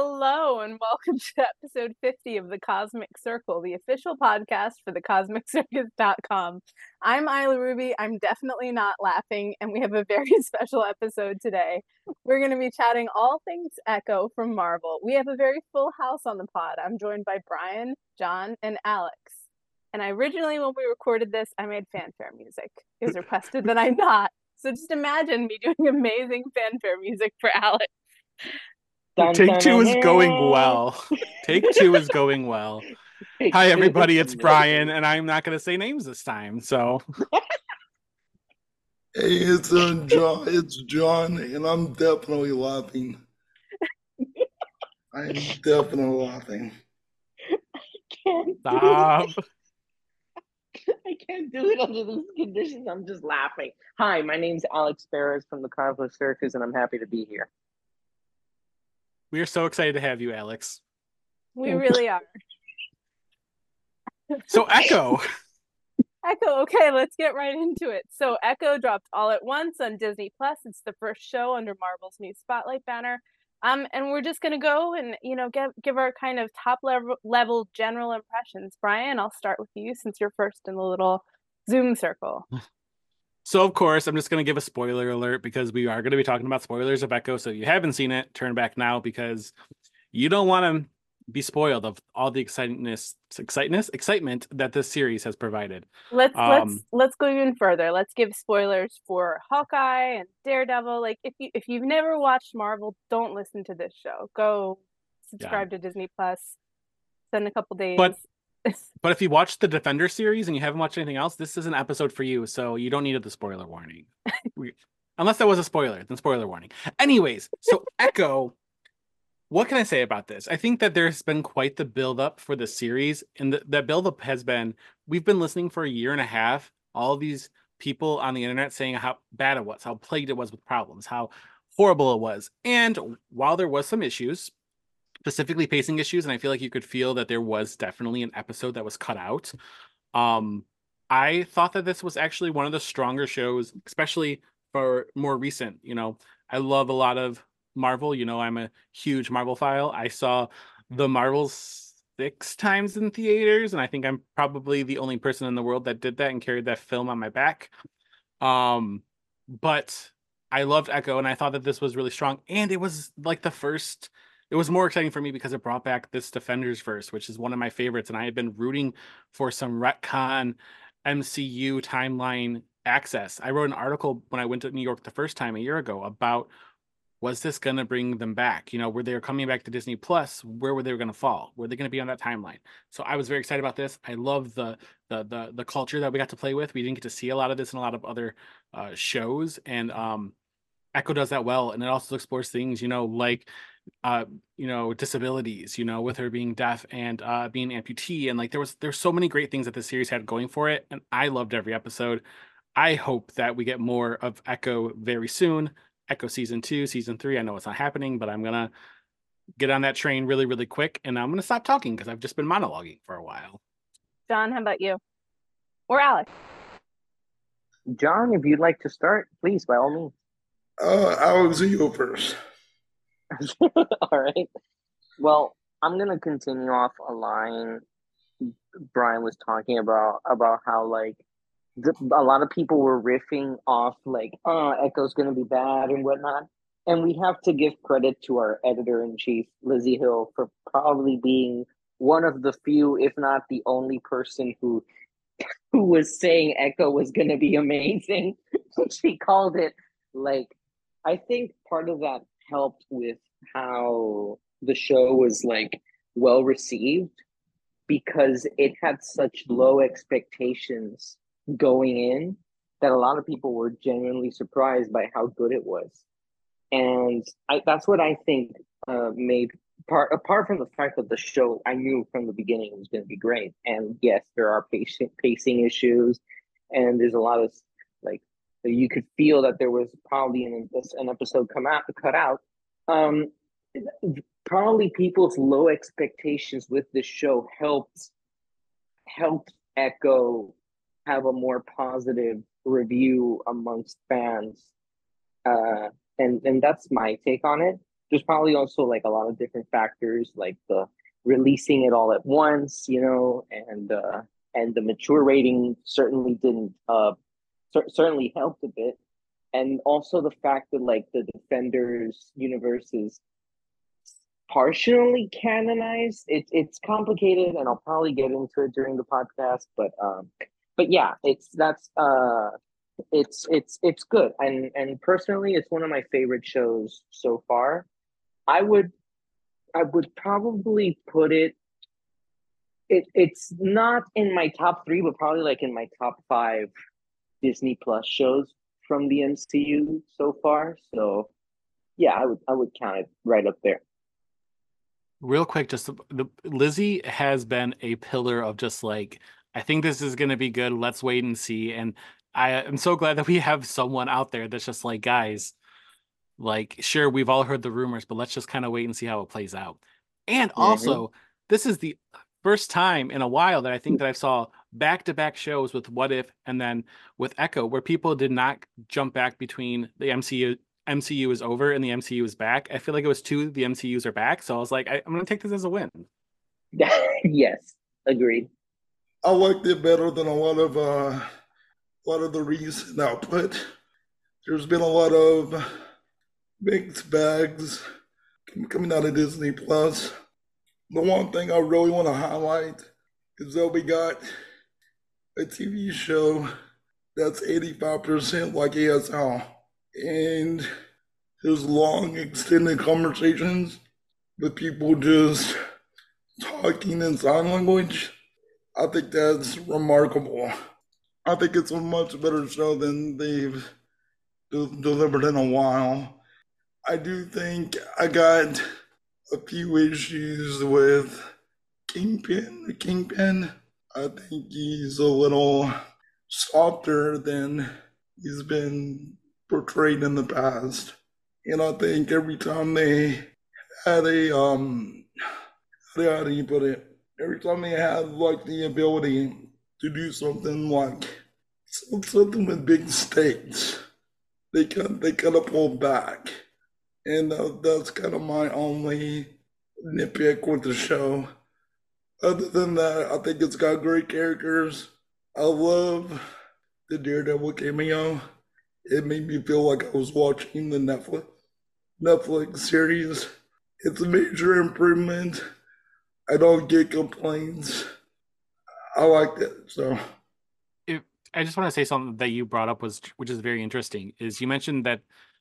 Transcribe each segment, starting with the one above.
Hello, and welcome to episode 50 of The Cosmic Circle, the official podcast for thecosmiccircus.com. I'm Ayla Ruby. I'm definitely not laughing, and we have a very special episode today. We're going to be chatting all things Echo from Marvel. We have a very full house on the pod. I'm joined by Brian, John, and Alex. And I originally, when we recorded this, I made fanfare music. It was requested that I not. So just imagine me doing amazing fanfare music for Alex. Dun, Take dun, two dun, is going well. Take two is going well. Take Hi, everybody. It's. Brian, and I'm not going to say names this time. So, Hey, it's uh, John. It's John, and I'm definitely laughing. I'm definitely laughing. I can't stop. I can't do it under these conditions. I'm just laughing. Hi, my name's Alex Perez from the Cosmic Circus, and I'm happy to be here. We are so excited to have you, Alex. We really are. So, Echo. Echo, okay, let's get right into it. So, Echo dropped all at once on Disney Plus. It's the first show under Marvel's new Spotlight banner. Um, and we're just gonna go and you know give give our kind of top level level general impressions. Brian, I'll start with you since you're first in the little Zoom circle. So, of course, I'm just going to give a spoiler alert because we are going to be talking about spoilers of Echo. So, if you haven't seen it, turn back now because you don't want to be spoiled of all the excitingness, excitement, excitement that this series has provided. Let's let's Um, let's go even further. Let's give spoilers for Hawkeye and Daredevil. Like if you if you've never watched Marvel, don't listen to this show. Go subscribe to Disney Plus. Spend a couple days. But- But if you watched the Defender series and you haven't watched anything else, this is an episode for you. So you don't need the spoiler warning. We- Unless that was a spoiler, then spoiler warning. Anyways, so Echo, what can I say about this? I think that there's been quite the build up for the series. And the, that build up has been we've been listening for a year and a half. All these people on the internet saying how bad it was, how plagued it was with problems, how horrible it was. And while there was some issues, specifically pacing issues and i feel like you could feel that there was definitely an episode that was cut out. Um i thought that this was actually one of the stronger shows especially for more recent you know? I love a lot of marvel you know i'm a huge marvel file. I saw the marvels six times in theaters and i think i'm probably the only person in the world that did that and carried that film on my back. Um but i loved echo and i thought that this was really strong and it was like the first it was more exciting for me because it brought back this Defenders verse, which is one of my favorites, and I had been rooting for some retcon MCU timeline access. I wrote an article when I went to New York the first time a year ago about was this going to bring them back? You know, were they coming back to Disney Plus? Where were they going to fall? Were they going to be on that timeline? So I was very excited about this. I love the the the the culture that we got to play with. We didn't get to see a lot of this in a lot of other uh, shows, and um, Echo does that well, and it also explores things, you know, like uh you know disabilities you know with her being deaf and uh being amputee and like there was there's so many great things that the series had going for it and i loved every episode i hope that we get more of echo very soon echo season two season three i know it's not happening but i'm gonna get on that train really really quick and i'm gonna stop talking because i've just been monologuing for a while John, how about you? Or Alex? John, if you'd like to start, please, by all means. Uh, Alex, you go first. all right. Well, I'm gonna continue off a line Brian was talking about about how like the, a lot of people were riffing off like, oh, Echo's gonna be bad and whatnot. And we have to give credit to our editor in chief, Lizzie Hill, for probably being one of the few, if not the only person who who was saying Echo was gonna be amazing. she called it like I think part of that helped with how the show was like well received because it had such low expectations going in that a lot of people were genuinely surprised by how good it was. And I, that's what i think uh, made part apart from the fact that the show i knew from the beginning was going to be great. And yes there are pacing, pacing issues and there's a lot of like you could feel that there was probably an, an episode come out cut out um probably people's low expectations with this show helped helped echo have a more positive review amongst fans. Uh and and that's my take on it. There's probably also like a lot of different factors, like the releasing it all at once, you know, and uh, and the mature rating certainly didn't uh, cer- certainly helped a bit, and also the fact that like the Defenders universe is partially canonized. It's it's complicated, and I'll probably get into it during the podcast. But um, but yeah, it's that's uh, it's it's it's good, and and personally, it's one of my favorite shows so far. I would I would probably put it. It it's not in my top three, but probably like in my top five Disney Plus shows from the MCU so far. So yeah, I would I would count it right up there real quick just the, the, lizzie has been a pillar of just like i think this is going to be good let's wait and see and i am so glad that we have someone out there that's just like guys like sure we've all heard the rumors but let's just kind of wait and see how it plays out and mm-hmm. also this is the first time in a while that i think that i saw back-to-back shows with what if and then with echo where people did not jump back between the mcu MCU is over and the MCU is back. I feel like it was two, the MCUs are back. So I was like, I, am going to take this as a win. yes, agreed. I liked it better than a lot of uh, a lot of the recent output. There's been a lot of mixed bags coming out of Disney Plus. The one thing I really want to highlight is that we got a TV show that's 85% like ASL. and his long extended conversations with people just talking in sign language. I think that's remarkable. I think it's a much better show than they've de- delivered in a while. I do think I got a few issues with Kingpin. Kingpin, I think he's a little softer than he's been portrayed in the past. And I think every time they had a um how do you put it? Every time they had like the ability to do something like something with big stakes, they kind they kind of pulled back, and uh, that's kind of my only nitpick with the show. Other than that, I think it's got great characters. I love the Daredevil cameo it made me feel like I was watching the Netflix Netflix series. It's a major improvement. I don't get complaints. I liked it. So if, I just want to say something that you brought up was which is very interesting is you mentioned that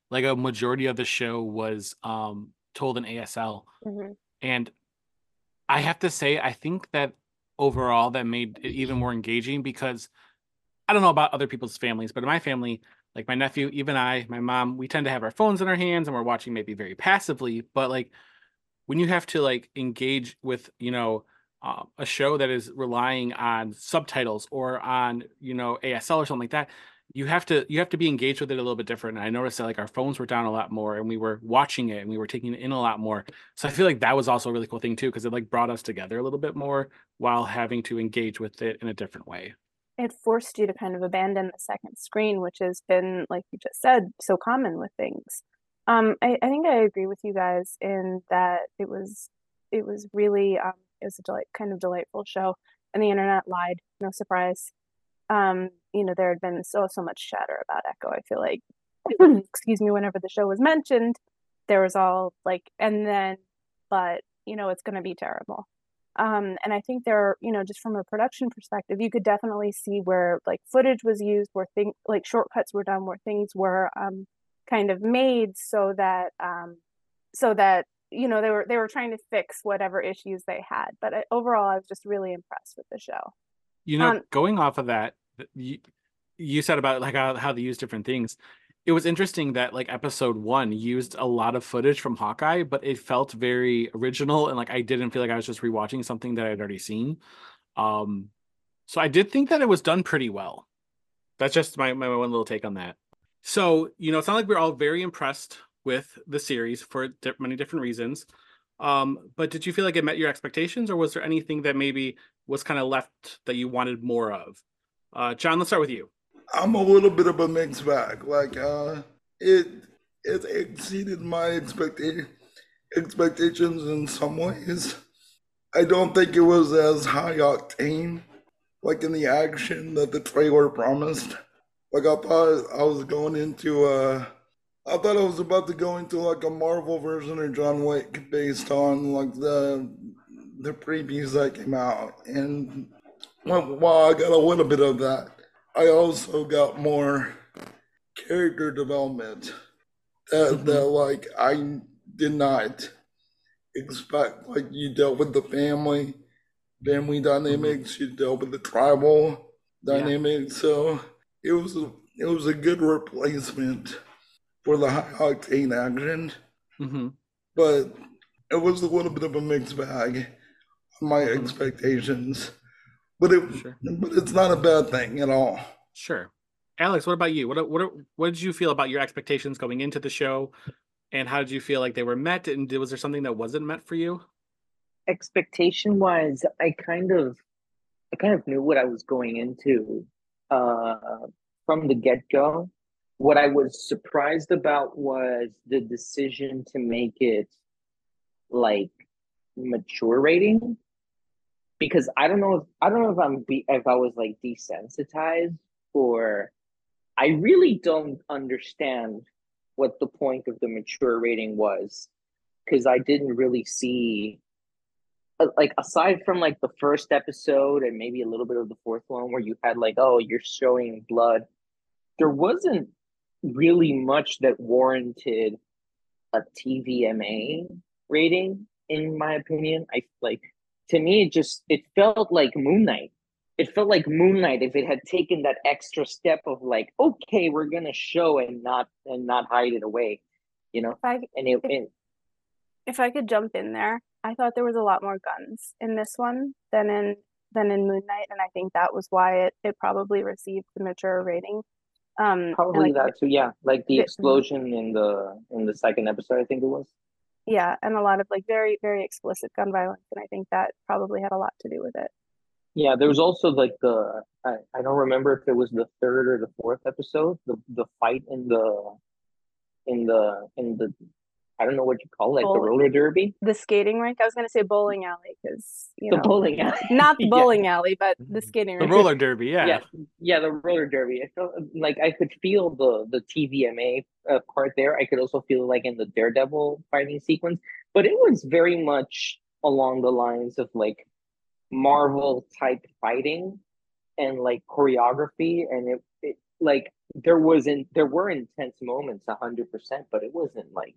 like a majority of the show was um told in ASL. Mm-hmm. And I have to say I think that overall that made it even more engaging because I don't know about other people's families, but in my family, like my nephew, even I, my mom, we tend to have our phones in our hands and we're watching maybe very passively. But like when you have to like engage with, you know, uh, a show that is relying on subtitles or on, you know, ASL or something like that, you have to you have to be engaged with it a little bit different. And I noticed that like our phones were down a lot more and we were watching it and we were taking it in a lot more. So I feel like that was also a really cool thing too, because it like brought us together a little bit more while having to engage with it in a different way it forced you to kind of abandon the second screen, which has been, like you just said, so common with things. Um, I, I think I agree with you guys in that it was it was really um, it was a delight, kind of delightful show, and the internet lied, no surprise. Um, you know, there had been so so much chatter about Echo. I feel like, excuse me, whenever the show was mentioned, there was all like, and then, but you know, it's going to be terrible. Um, and I think there, you know, just from a production perspective, you could definitely see where like footage was used, where things like shortcuts were done, where things were um, kind of made so that um, so that you know they were they were trying to fix whatever issues they had. But I, overall, I was just really impressed with the show. You know, um, going off of that, you, you said about like how, how they use different things it was interesting that like episode one used a lot of footage from Hawkeye, but it felt very original and like I didn't feel like I was just rewatching something that I'd already seen. Um, so I did think that it was done pretty well. That's just my, my one little take on that. So you know, it's not like we're all very impressed with the series for many different reasons. Um, but did you feel like it met your expectations, or was there anything that maybe was kind of left that you wanted more of? Uh, John, let's start with you. I'm a little bit of a mixed bag. Like uh, it it exceeded my expectation. expectations in some ways. I don't think it was as high octane, like in the action that the trailer promised. Like I thought I was going into uh I thought I was about to go into like a Marvel version of John Wick based on like the the previews that came out. And while I got a little bit of that, I also got more character development that, mm-hmm. that like I did not expect. Like you dealt with the family, family dynamics, mm-hmm. you dealt with the tribal dynamics. Yeah. So it was a, it was a good replacement for the high octane action. Mm-hmm. But it was a little bit of a mixed bag my mm-hmm. expectations. But it sure. but it's not a bad thing at all. Sure. Alex, what about you? What what what did you feel about your expectations going into the show, and how did you feel like they were met? And was there something that wasn't met for you? Expectation wise, I kind of, I kind of knew what I was going into, uh, from the get go. What I was surprised about was the decision to make it like mature rating because I don't know if I don't know if I'm be, if I was like desensitized or I really don't understand what the point of the mature rating was because I didn't really see uh, like aside from like the first episode and maybe a little bit of the fourth one where you had like oh you're showing blood there wasn't really much that warranted a TVMA rating in my opinion. I like to me it just it felt like Moon Knight it felt like Moon Knight if it had taken that extra step of like, okay, we're gonna show and not and not hide it away, you know. If I, and it, if, if I could jump in there, I thought there was a lot more guns in this one than in than in Moon Knight, and I think that was why it it probably received the mature rating. Um, probably like, that too. Yeah, like the explosion in the in the second episode, I think it was. Yeah, and a lot of like very very explicit gun violence, and I think that probably had a lot to do with it. Yeah, there was also like the I, I don't remember if it was the third or the fourth episode, the the fight in the in the in the I don't know what you call it, like the roller derby, the skating rink. I was gonna say bowling alley because the know, bowling alley, not the bowling yeah. alley, but the skating rink. The roller derby, yeah, yeah, yeah, the roller derby. I felt like I could feel the the TVMA uh, part there. I could also feel like in the Daredevil fighting sequence, but it was very much along the lines of like Marvel type fighting and like choreography and it, it like there wasn't there were intense moments a hundred percent, but it wasn't like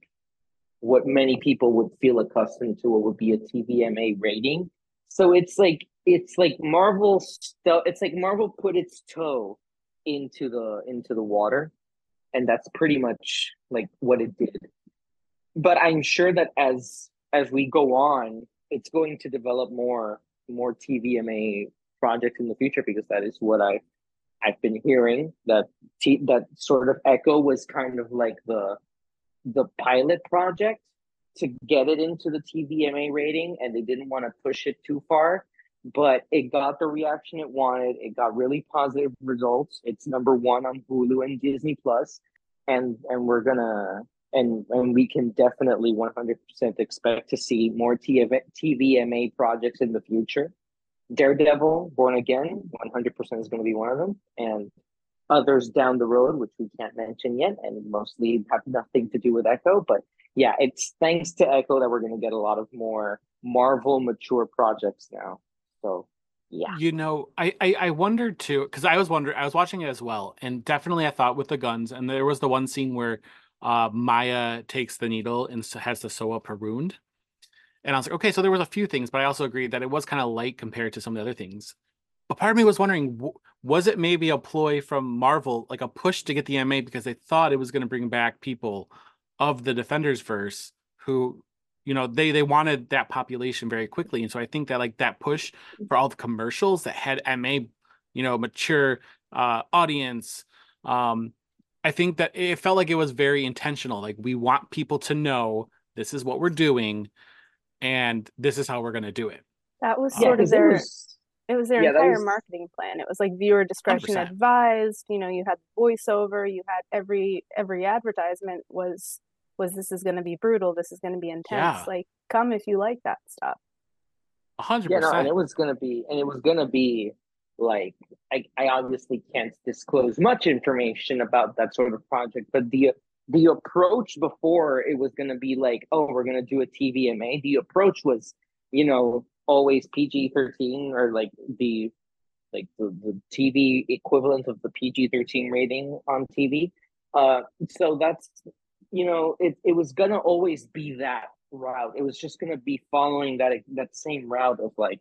what many people would feel accustomed to what would be a TVMA rating. So it's like it's like Marvel stuff it's like Marvel put its toe into the into the water and that's pretty much like what it did. But I'm sure that as as we go on, it's going to develop more more TVMA projects in the future because that is what I I've been hearing that T, that sort of Echo was kind of like the the pilot project to get it into the TVMA rating and they didn't want to push it too far. But it got the reaction it wanted. It got really positive results. It's number 1 on Hulu and Disney Plus and and we're to and and we can definitely 100% expect to see more TV, TVMA projects in the future. Daredevil, Born Again, 100% is going to be one of them, and others down the road, which we can't mention yet, and mostly have nothing to do with Echo. But yeah, it's thanks to Echo that we're going to get a lot of more Marvel mature projects now. So yeah you know i i, I wondered too because i was wondering i was watching it as well and definitely i thought with the guns and there was the one scene where uh, Maya takes the needle and has to sew up her wound. And I was like, okay, so there was a few things, but I also agreed that it was kind of light compared to some of the other things. But part of me was wondering, was it maybe a ploy from Marvel, like a push to get the MA because they thought it was going to bring back people of the Defenders verse who, you know, they they wanted that population very quickly, and so I think that like that push for all the commercials that had MA, you know, mature uh, audience, um, I think that it felt like it was very intentional. Like we want people to know this is what we're doing, and this is how we're going to do it. That was sort yeah, of their. Was, it was their yeah, entire was... marketing plan. It was like viewer discretion 100%. advised. You know, you had voiceover. You had every every advertisement was was this is going to be brutal, this is going to be intense. Yeah. Like, come if you like that stuff. A hundred Yeah, no, and percent. it was gonna be, and it was gonna be like I, I obviously can't disclose much information about that sort of project, but the the approach before it was gonna be like, oh, we're gonna do a TVMA. The approach was, you know, always PG thirteen or like the like the, the TV equivalent of the PG thirteen rating on TV. Uh, so that's you know, it it was gonna always be that route. It was just gonna be following that that same route of like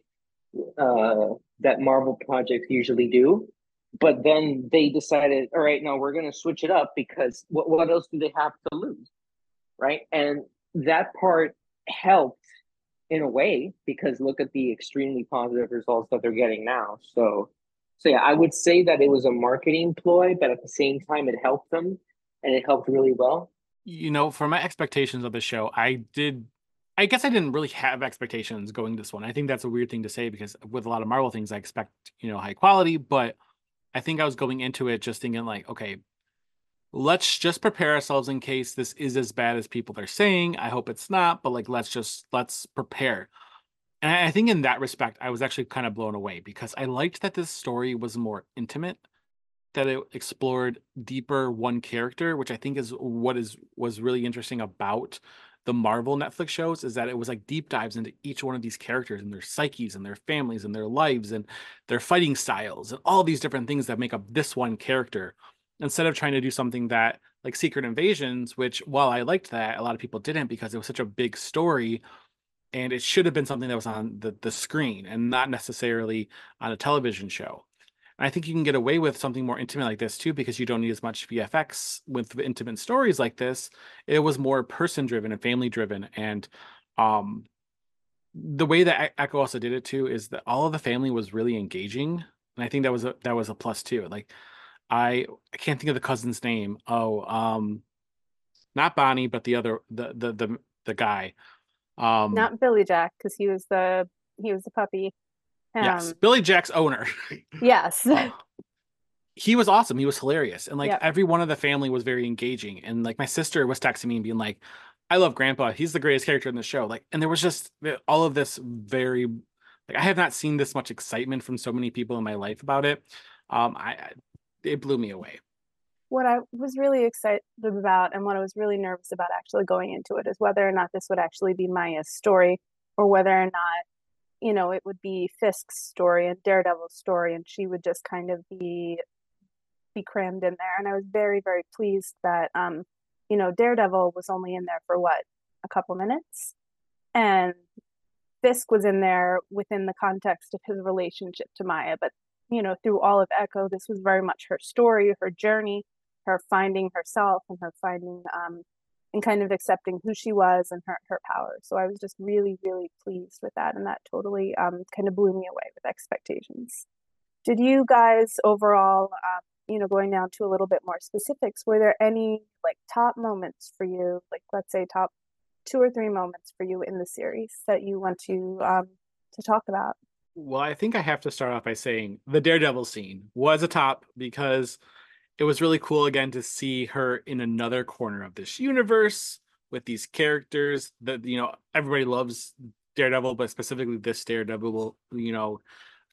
uh, that Marvel projects usually do. But then they decided, all right, no, we're to switch it up because what, what else do they have to lose? Right. And that part helped in a way because look at the extremely positive results that they're getting now. So, so yeah, I would say that it was a marketing ploy, but at the same time, it helped them and it helped really well. you know, for my expectations of the show, I did. I guess I didn't really have expectations going this one. I think that's a weird thing to say because with a lot of Marvel things, I expect you know high quality, but I think I was going into it just thinking like, okay, let's just prepare ourselves in case this is as bad as people are saying. I hope it's not, but like, let's just let's prepare. And I think in that respect, I was actually kind of blown away because I liked that this story was more intimate that it explored deeper one character, which I think is what is was really interesting about the Marvel Netflix shows is that it was like deep dives into each one of these characters and their psyches and their families and their lives and their fighting styles and all these different things that make up this one character instead of trying to do something that like Secret Invasions, which while I liked that, a lot of people didn't because it was such a big story and it should have been something that was on the, the screen and not necessarily on a television show. And I think you can get away with something more intimate like this too, because you don't need as much VFX with intimate stories like this. It was more person driven and family driven. And um, the way that Echo also did it too is that all of the family was really engaging. And I think that was a that was a plus too. Like I I can't think of the cousin's name. Oh, um, not Bonnie, but the other the the the, the guy. Um Not Billy Jack, because he was the he was the puppy. Um, yes, Billy Jack's owner. Yes. Oh, he was awesome. He was hilarious. And like Yep. every one of the family was very engaging. And like my sister was texting me and being like, I love grandpa. He's the greatest character in the show. Like, and there was just all of this very like I have not seen this much excitement from so many people in my life about it. Um, I I- it blew me away. what I was really excited about and what I was really nervous about actually going into it is whether or not this would actually be Maya's story or whether or not, you know, it would be Fisk's story and Daredevil's story and she would just kind of be be crammed in there. And I was very, very pleased that um, you know, Daredevil was only in there for what, a couple minutes? And Fisk was in there within the context of his relationship to Maya, but you know, through all of Echo, this was very much her story, her journey, her finding herself and her finding um and kind of accepting who she was and her her power. So I was just really, really pleased with that, and that totally um kind of blew me away with expectations. Did you guys overall, um, you know, going down to a little bit more specifics, were there any like top moments for you, like let's say top two or three moments for you in the series that you want to um to talk about? Well, I think I have to start off by saying the Daredevil scene was a top because it was really cool again to see her in another corner of this universe with these characters that you know everybody loves Daredevil, but specifically this Daredevil, you know,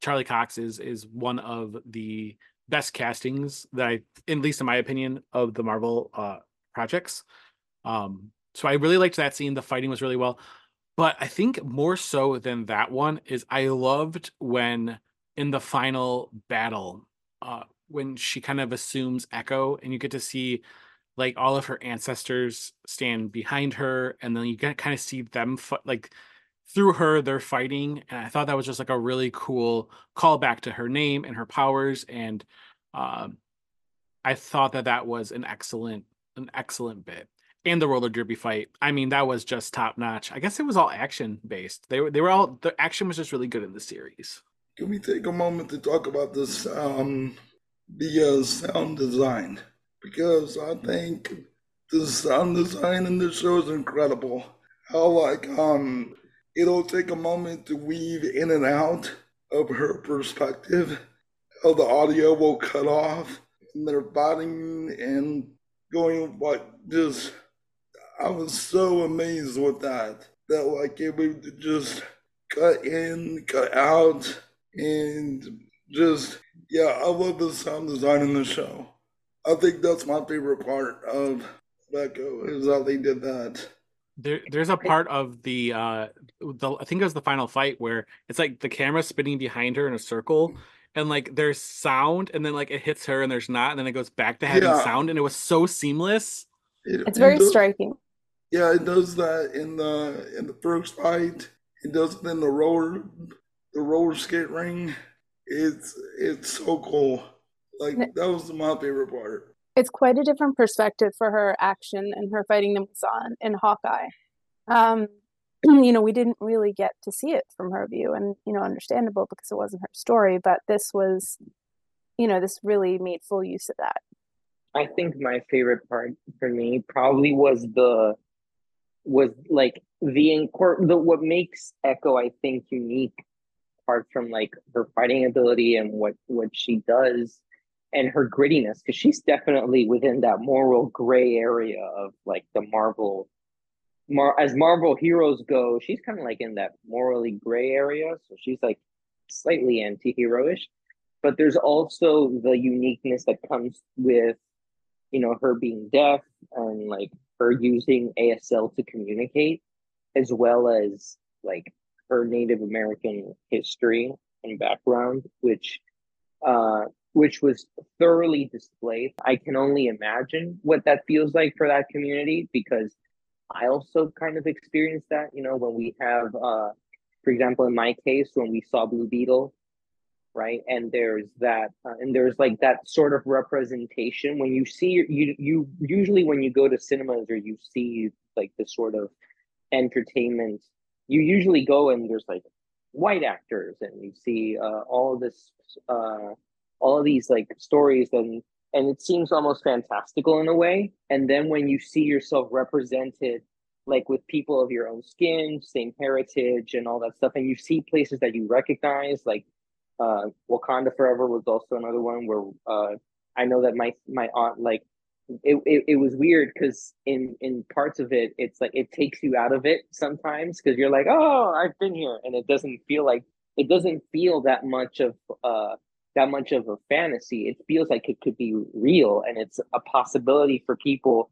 Charlie Cox is is one of the best castings that I, at least in my opinion, of the Marvel uh projects. Um, so I really liked that scene. The fighting was really well. But I think more so than that one is I loved when in the final battle, uh, when she kind of assumes Echo, and you get to see like all of her ancestors stand behind her, and then you get kind of see them fi- like through her they're fighting, and I thought that was just like a really cool callback to her name and her powers, and um, I thought that that was an excellent an excellent bit and the roller derby fight. I mean, that was just top notch. I guess it was all action based. They were they were all the action was just really good in the series. Can we take a moment to talk about this, um, the uh, sound design? Because I think the sound design in this show is incredible. How like um, it'll take a moment to weave in and out of her perspective. How the audio will cut off, and they're fighting and going what just I was so amazed with that that like it would just cut in, cut out, and just yeah, I love the sound design in the show. I think that's my favorite part of Echo is how they did that. There, there's a part of the, uh, the I think it was the final fight where it's like the camera spinning behind her in a circle, and like there's sound, and then like it hits her, and there's not, and then it goes back to having Yeah. sound, and it was so seamless. It- It's very does- striking. Yeah, it does that in the in the first fight. It does it in the roller the roller skate ring. It's it's so cool. Like that was my favorite part. It's quite a different perspective for her action and her fighting than we saw in, in Hawkeye. Um, you know, we didn't really get to see it from her view, and you know, understandable because it wasn't her story. But this was, you know, this really made full use of that. I think my favorite part for me probably was the was like the incor the what makes Echo I think unique apart from like her fighting ability and what what she does and her grittiness because she's definitely within that moral gray area of like the Marvel Mar as Marvel heroes go she's kind of like in that morally gray area so she's like slightly anti-heroish but there's also the uniqueness that comes with you know her being deaf and like her using ASL to communicate as well as like her Native American history and background which uh which was thoroughly displayed. I can only imagine what that feels like for that community because I also kind of experienced that, you know, when we have uh for example in my case when we saw Blue Beetle right? And there's that uh, and there's like that sort of representation. When you see you you usually when you go to cinemas or you see like this sort of entertainment you usually go and there's like white actors and you see uh, all of this uh all of these like stories and and it seems almost fantastical in a way. And then when you see yourself represented like with people of your own skin same heritage and all that stuff and you see places that you recognize like uh wakanda forever was also another one where uh i know that my my aunt like it, it, it was weird because in in parts of it it's like it takes you out of it sometimes because you're like oh i've been here. And it doesn't feel like it doesn't feel that much of uh that much of a fantasy. It feels like it could be real and it's a possibility for people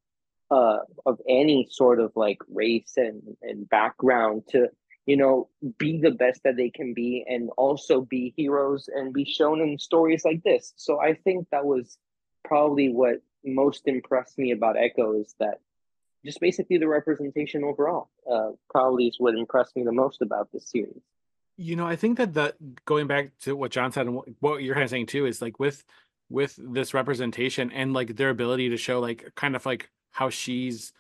uh of any sort of like race and and background to you know be the best that they can be and also be heroes and be shown in stories like this. So i think that was probably what most impressed me about echo is that just basically the representation overall uh probably is what impressed me the most about this series. You know, I think that the going back to what John said and what, you're kind of saying too is like with with this representation and like their ability to show like kind of like how she's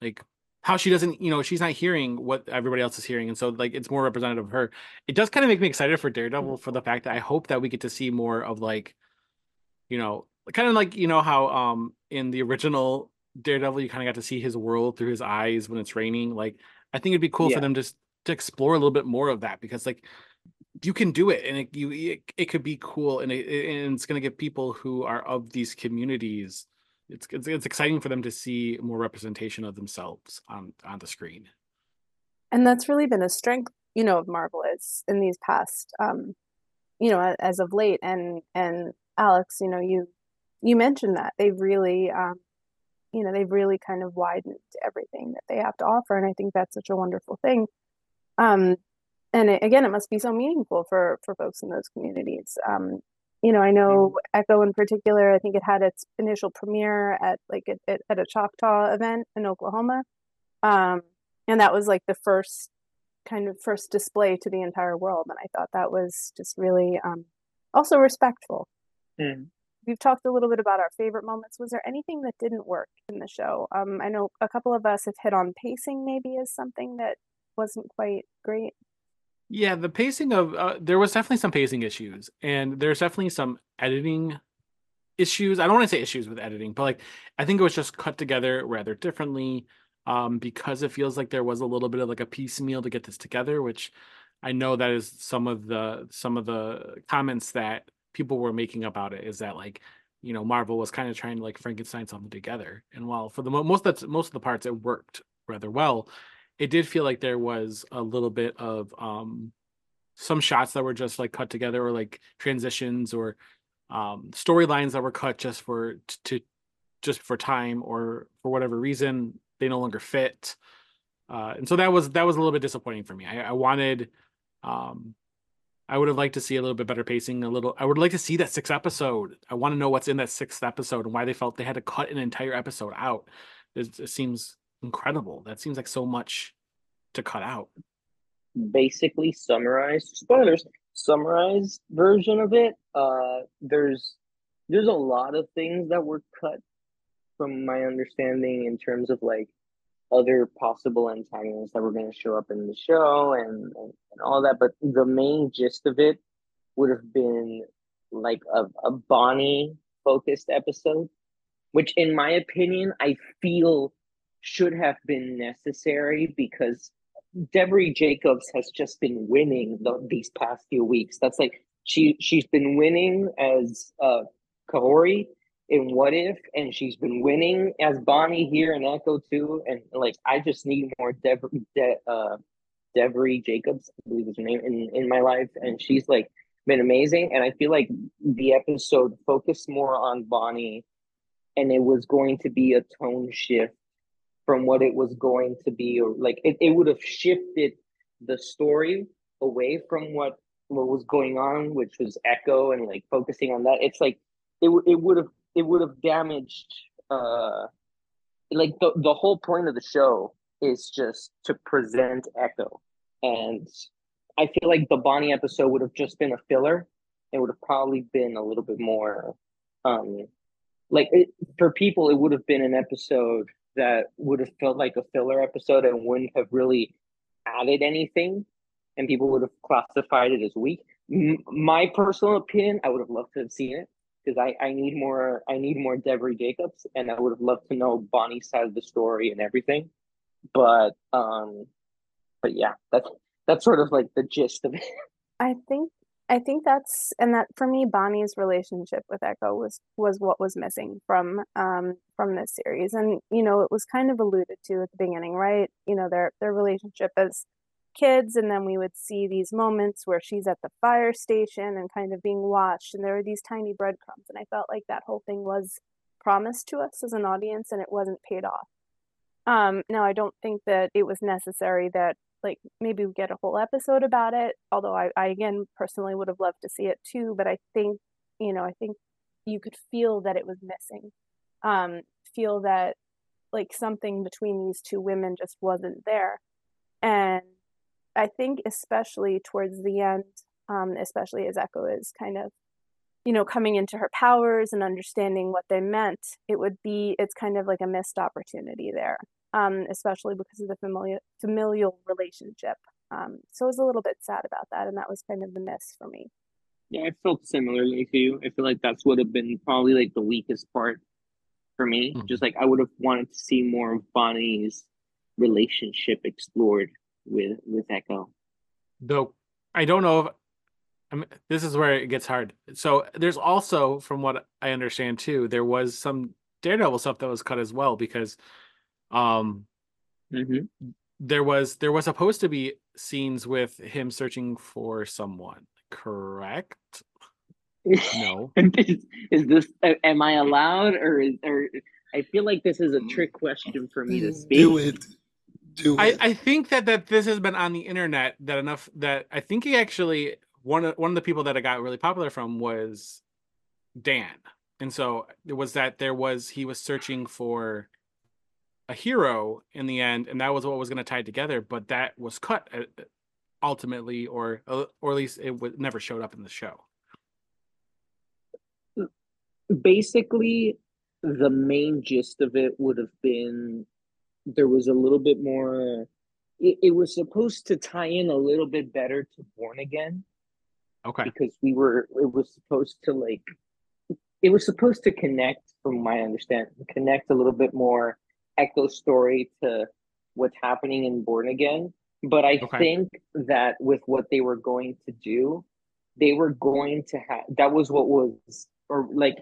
like how she doesn't you know she's not hearing what everybody else is hearing and so like it's more representative of her it does kind of make me excited for daredevil for the fact that i hope that we get to see more of like you know kind of like you know how um in the original daredevil you kind of got to see his world through his eyes when it's raining like i think it'd be cool Yeah. for them just to explore a little bit more of that because like you can do it and it you it, it could be cool and, it, and it's going to give people who are of these communities it's, it's it's exciting for them to see more representation of themselves on on the screen. And that's really been a strength you know of marvel is in these past um you know as of late. And and alex you know you you mentioned that they've really um you know they've really kind of widened everything that they have to offer. And i think that's such a wonderful thing. Um and it, again it must be so meaningful for for folks in those communities. Um you know i know echo in particular i think it had its initial premiere at like at, at, a choctaw event in oklahoma. Um and that was like the first kind of first display to the entire world and i thought that was just really um also respectful. We've talked a little bit about our favorite moments. Was there anything that didn't work in the show? Um i know a couple of us have hit on pacing maybe as something that wasn't quite great yeah the pacing of uh, there was definitely some pacing issues and there's definitely some editing issues i don't want to say issues with editing but like i think it was just cut together rather differently um because it feels like there was a little bit of like a piecemeal to get this together which i know that is some of the some of the comments that people were making about it is that like you know marvel was kind of trying to like frankenstein something together and while for the mo- most that's most of the parts it worked rather well. It did feel like there was a little bit of um some shots that were just like cut together or like transitions or um storylines that were cut just for to just for time or for whatever reason they no longer fit uh and so that was that was a little bit disappointing for me i, I wanted um I would have liked to see a little bit better pacing, a little I would like to see that sixth episode. I want to know what's in that sixth episode and why they felt they had to cut an entire episode out. It, it seems incredible. That seems like so much to cut out. Basically summarized spoilers, summarized version of it. Uh there's there's a lot of things that were cut from my understanding in terms of like other possible antagonists that were going to show up in the show and, and, and all that. But the main gist of it would have been like a, a Bonnie focused episode, which, in my opinion, I feel should have been necessary because Devery Jacobs has just been winning the, these past few weeks. That's like she she's been winning as uh Kahhori in What If, and she's been winning as Bonnie here in Echo too. And like, I just need more Dev, De, uh, Devery Jacobs, I believe is her name, in in my life, and she's like been amazing. And I feel like the episode focused more on Bonnie, and it was going to be a tone shift from what it was going to be, or like it, it would have shifted the story away from what what was going on, which was Echo, and like focusing on that. It's like it, it would have it would have damaged uh like the the whole point of the show is just to present Echo. And I feel like the Bonnie episode would have just been a filler. It would have probably been a little bit more um like it, for people it would have been an episode that would have felt like a filler episode and wouldn't have really added anything and people would have classified it as weak. M- my personal opinion, I would have loved to have seen it because I, I need more I need more Devery Jacobs and I would have loved to know Bonnie's side of the story and everything. But um but yeah, that's that's sort of like the gist of it. I think I think that's and that for me Bonnie's relationship with Echo was was what was missing from um from this series. And you know, it was kind of alluded to at the beginning, right? You know, their their relationship as kids and then we would see these moments where she's at the fire station and kind of being watched and there were these tiny breadcrumbs and i felt like that whole thing was promised to us as an audience and it wasn't paid off um now i don't think that it was necessary that like maybe we get a whole episode about it although I, I again personally would have loved to see it too but i think you know i think you could feel that it was missing. Um feel that like something between these two women just wasn't there. And I think especially towards the end, um, especially as Echo is kind of, you know, coming into her powers and understanding what they meant, it would be it's kind of like a missed opportunity there, um, especially because of the familial familial relationship. Um, so I was a little bit sad about that, and that was kind of the miss for me. Yeah, I felt similarly to you. I feel like that's would have been probably like the weakest part for me. Mm-hmm. Just like I would have wanted to see more of Bonnie's relationship explored with with Echo. Though I don't know if I mean, this is where it gets hard. So there's also, from what I understand too, there was some Daredevil stuff that was cut as well because um mm-hmm. there was there was supposed to be scenes with him searching for someone, correct? No. is, is, this am I allowed or is or I feel like this is a trick question for me to speak. Do it do it. I, I think that that this has been on the internet that enough that I think he actually one of one of the people that I got really popular from was Dan. And so it was that there was he was searching for a hero in the end and that was what was going to tie it together but that was cut uh, ultimately or uh, or at least it was, never showed up in the show. Basically the main gist of it would have been there was a little bit more it, it was supposed to tie in a little bit better to born again. Okay. Because we were it was supposed to like it was supposed to connect from my understanding connect a little bit more echo story to what's happening in born again but i okay. think that with what they were going to do they were going to have that was what was or like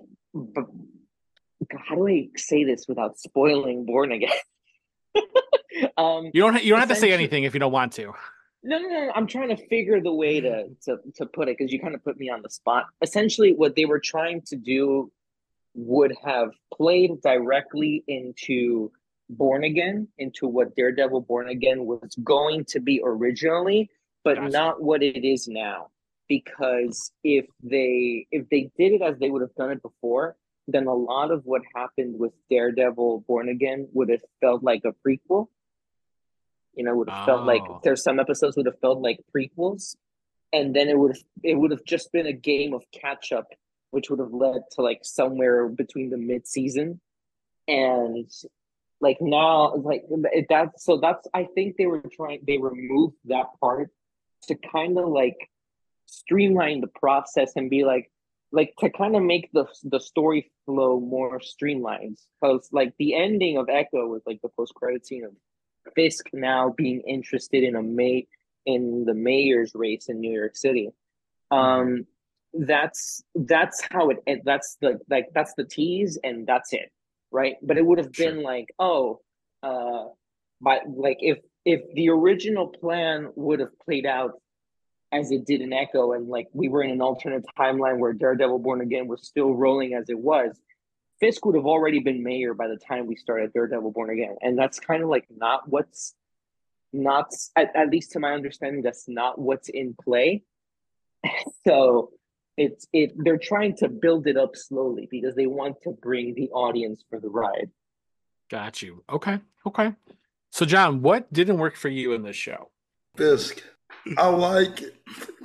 how do i say this without spoiling born again um, You don't ha- you don't have to say anything if you don't want to. No, no, no. I'm trying to figure the way to to to put it because you kind of put me on the spot. Essentially, what they were trying to do would have played directly into Born Again, into what Daredevil Born Again was going to be originally, but Gotcha. not what it is now. Because if they if they did it as they would have done it before, then a lot of what happened with Daredevil Born Again would have felt like a prequel. You know, would have felt like Oh. there's some episodes would have felt like prequels, and then it would have it would have just been a game of catch up, which would have led to like somewhere between the mid season, and like now like it, that's so that's I think they were trying they removed that part to kind of like streamline the process and be like like to kind of make the the story flow more streamlined because like the ending of Echo was like the post credit scene of Fisk now being interested in a may in the mayor's race in New York City. Um, that's that's how it that's the like that's the tease and that's it, right? But it would have been Sure. like oh, uh, but like if if the original plan would have played out as it did in Echo, and like we were in an alternate timeline where Daredevil Born Again was still rolling as it was, Fisk would have already been mayor by the time we started Daredevil Born Again, and that's kind of like not what's not at, at least to my understanding that's not what's in play. so it's it they're trying to build it up slowly because they want to bring the audience for the ride. Got you. Okay. Okay. So John, what didn't work for you in this show? Fisk. I like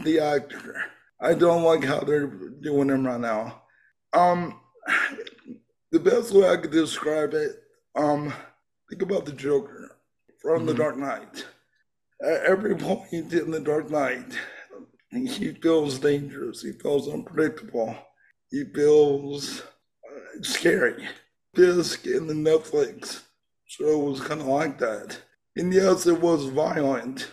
the actor. I don't like how they're doing him right now. Um, the best way I could describe it, um, think about the Joker from The Mhm. Dark Knight. At every point in The Dark Knight, he feels dangerous. He feels unpredictable. He feels uh, scary. Fisk in the Netflix show was kind of like that. And yes, it was violent.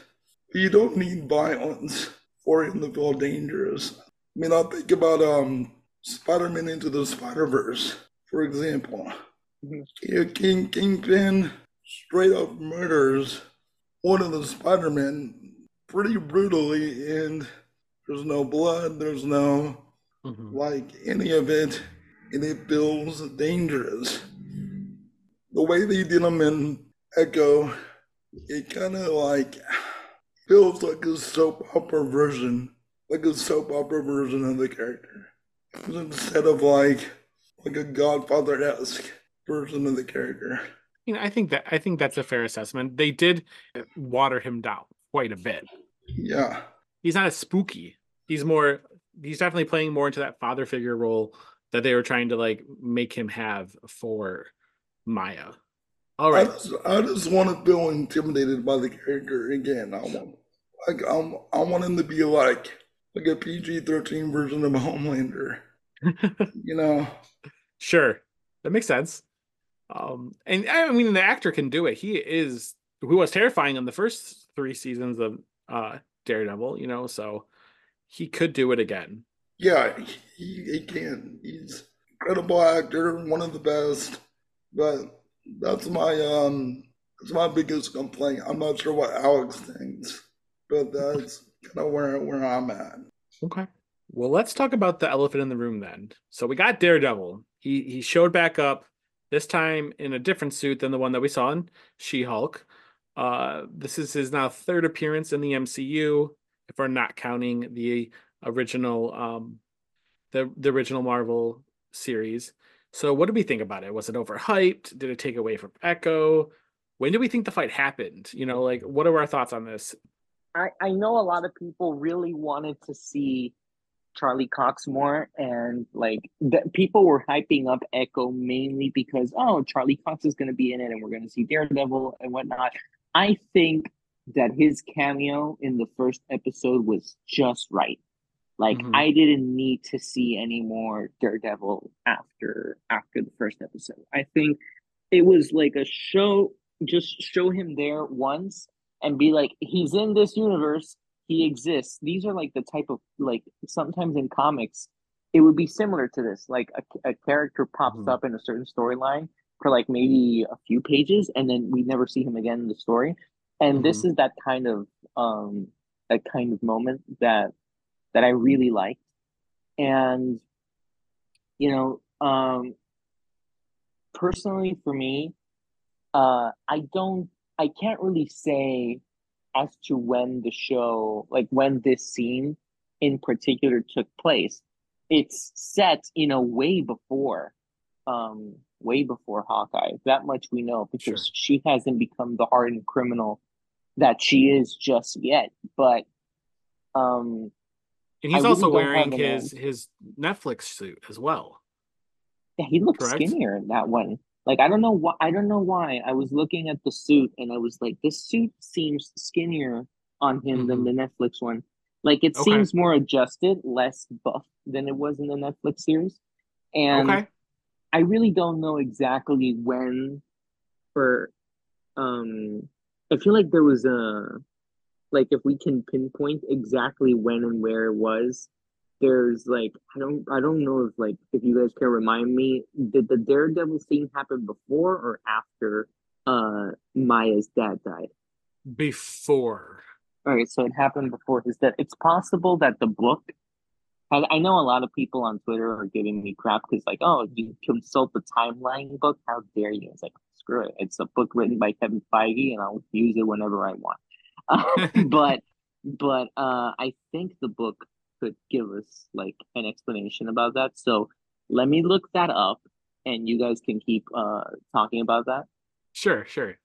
But you don't need violence for him to feel dangerous. I mean, I think about um Spider-Man into the Spider-Verse, for example. Mhm. King Kingpin straight up murders one of the Spider-Men pretty brutally, and there's no blood, there's no Mhm. like any of it, and it feels dangerous. The way they did them in Echo, it kind of like feels like a soap opera version, like a soap opera version of the character, instead of like like a Godfather esque version of the character. You know, I think that I think that's a fair assessment. They did water him down quite a bit. Yeah, He's not as spooky. He's more. He's definitely playing more into that father figure role that they were trying to like make him have for Maya. All right. I just, I just want to feel intimidated by the character again. I want like I'm, I want him to be like like a PG thirteen version of Homelander. You know. Sure, that makes sense. Um, and I mean, the actor can do it. He is who was terrifying in the first three seasons of uh Daredevil. You know, so he could do it again. Yeah, he, he can. He's incredible actor, one of the best. But that's my um that's my biggest complaint. I'm not sure what Alex thinks, but that's kind of where where I'm at. Okay. Well, let's talk about the elephant in the room then. So we got Daredevil. He he showed back up this time in a different suit than the one that we saw in She-Hulk. Uh, this is his now third appearance in the MCU, if we're not counting the original um the the original Marvel series. So what do we think about it? Was it overhyped? Did it take away from Echo? When do we think the fight happened? You know, like what are our thoughts on this? I, I know a lot of people really wanted to see Charlie Cox more, and like the, people were hyping up Echo mainly because oh Charlie Cox is going to be in it, and we're going to see Daredevil and whatnot. I think that his cameo in the first episode was just right. Like Mhm. I didn't need to see any more Daredevil after after the first episode. I think it was like a show just show him there once and be like he's in this universe he exists these are like the type of like sometimes in comics it would be similar to this like a, a character pops Mhm. up in a certain storyline for like maybe a few pages, and then we never see him again in the story. And mm-hmm. this is that kind of um that kind of moment that that I really liked. And you know, um personally for me, uh I don't I can't really say as to when the show like when this scene in particular took place. It's set, you know, way before um way before Hawkeye. That much we know because sure. she hasn't become the hardened criminal that she is just yet. But um and he's also wearing his his Netflix suit as well. Yeah, he looks Correct? skinnier in that one. Like I don't know why I don't know why. I was looking at the suit and I was like, this suit seems skinnier on him mm-hmm. than the Netflix one. Like it okay. seems more adjusted, less buff than it was in the Netflix series. And okay. I really don't know exactly when for um I feel like there was a like if we can pinpoint exactly when and where it was there's like I don't I don't know if like if you guys can remind me did the Daredevil scene happen before or after uh Maya's dad died? Before. All right, so it happened before his death. It's possible that the book I, I know a lot of people on Twitter are giving me crap because, like, oh, you consult the timeline book? How dare you? It's like, screw it. It's a book written by Kevin Feige, and I'll use it whenever I want. Uh, but, but uh, I think the book could give us like an explanation about that. So let me look that up, and you guys can keep uh, talking about that. Sure, sure.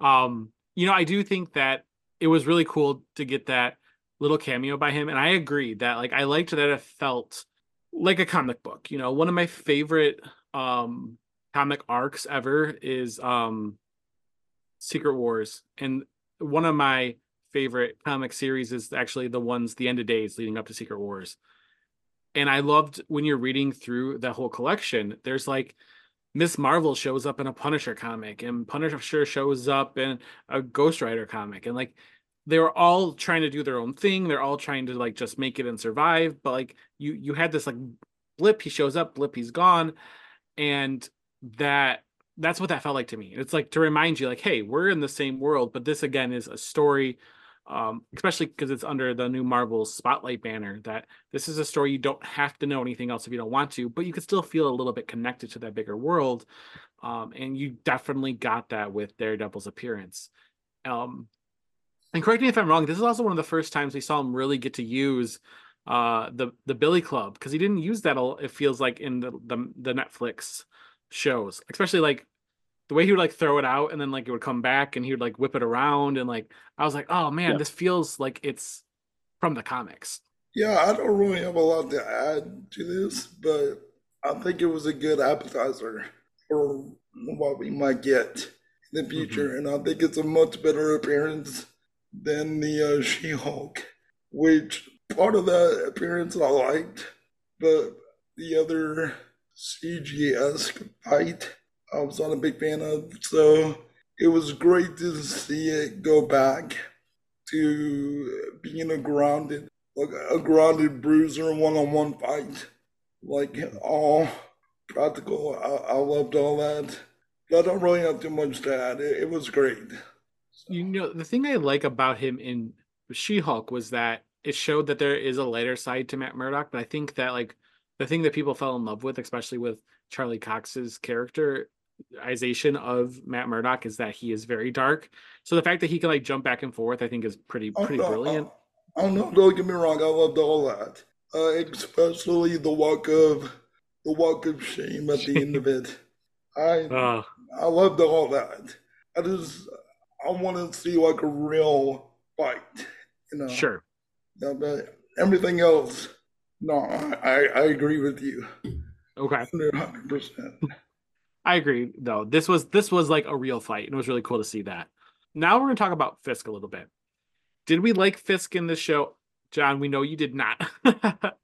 Um, you know, I do think that it was really cool to get that little cameo by him and i agree that like i liked that it felt like a comic book you know one of my favorite um comic arcs ever is um secret wars and one of my favorite comic series is actually the ones the end of days leading up to secret wars and i loved when you're reading through that whole collection there's like Miss Marvel shows up in a Punisher comic, and Punisher shows up in a Ghost Rider comic, and like they were all trying to do their own thing. They're all trying to like just make it and survive. But like you you had this like blip, he shows up, blip, he's gone. And that that's what that felt like to me. It's like to remind you, like, hey, we're in the same world, but this again is a story, um, especially because it's under the new Marvel Spotlight banner. That this is a story you don't have to know anything else if you don't want to, but you can still feel a little bit connected to that bigger world. Um, and you definitely got that with Daredevil's appearance. Um, and correct me if I'm wrong. This is also one of the first times we saw him really get to use uh the the Billy Club because he didn't use that. It feels like in the, the the Netflix shows, especially like the way he would like throw it out and then like it would come back and he would like whip it around and like I was like, oh man, yeah. this feels like it's from the comics. Yeah, I don't really have a lot to add to this, but I think it was a good appetizer for what we might get in the mm-hmm. future, mm-hmm. and I think it's a much better appearance than the uh, She Hulk, which part of that appearance I liked, but the other CG esque fight I was not a big fan of. So it was great to see it go back to being a grounded, like a grounded bruiser one on one fight. Like all practical. I, I loved all that. I don't really have too much to add. It, it was great. You know, the thing I like about him in She Hulk was that it showed that there is a lighter side to Matt Murdock, but I think that like the thing that people fell in love with, especially with Charlie Cox's characterization of Matt Murdock, is that he is very dark. So the fact that he can like jump back and forth, I think, is pretty oh, pretty brilliant. Oh, no, don't get me wrong, I loved all that, uh, especially the walk of the walk of shame at the end of it. I uh, I loved all that. I just I want to see like a real fight. You know. Sure. Everything else, no, I I agree with you. Okay. Hundred percent. I agree though. This was this was like a real fight, and it was really cool to see that. Now we're gonna talk about Fisk a little bit. Did we like Fisk in this show? John, we know you did not.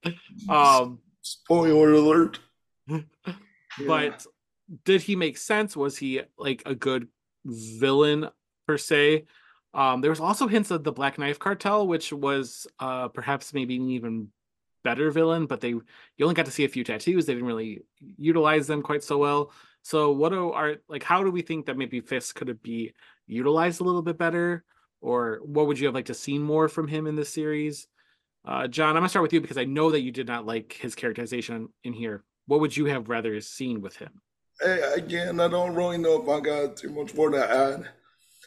um spoiler alert. but did he make sense? Was he like a good villain per se. Um, there was also hints of the Black Knife Cartel, which was uh, perhaps maybe an even better villain, but they you only got to see a few tattoos. They didn't really utilize them quite so well. So what do are like how do we think that maybe Fisk could have be utilized a little bit better? Or what would you have liked to see more from him in this series? Uh, John, I'm gonna start with you because I know that you did not like his characterization in here. What would you have rather seen with him? Hey, again, I don't really know if I got too much more to add,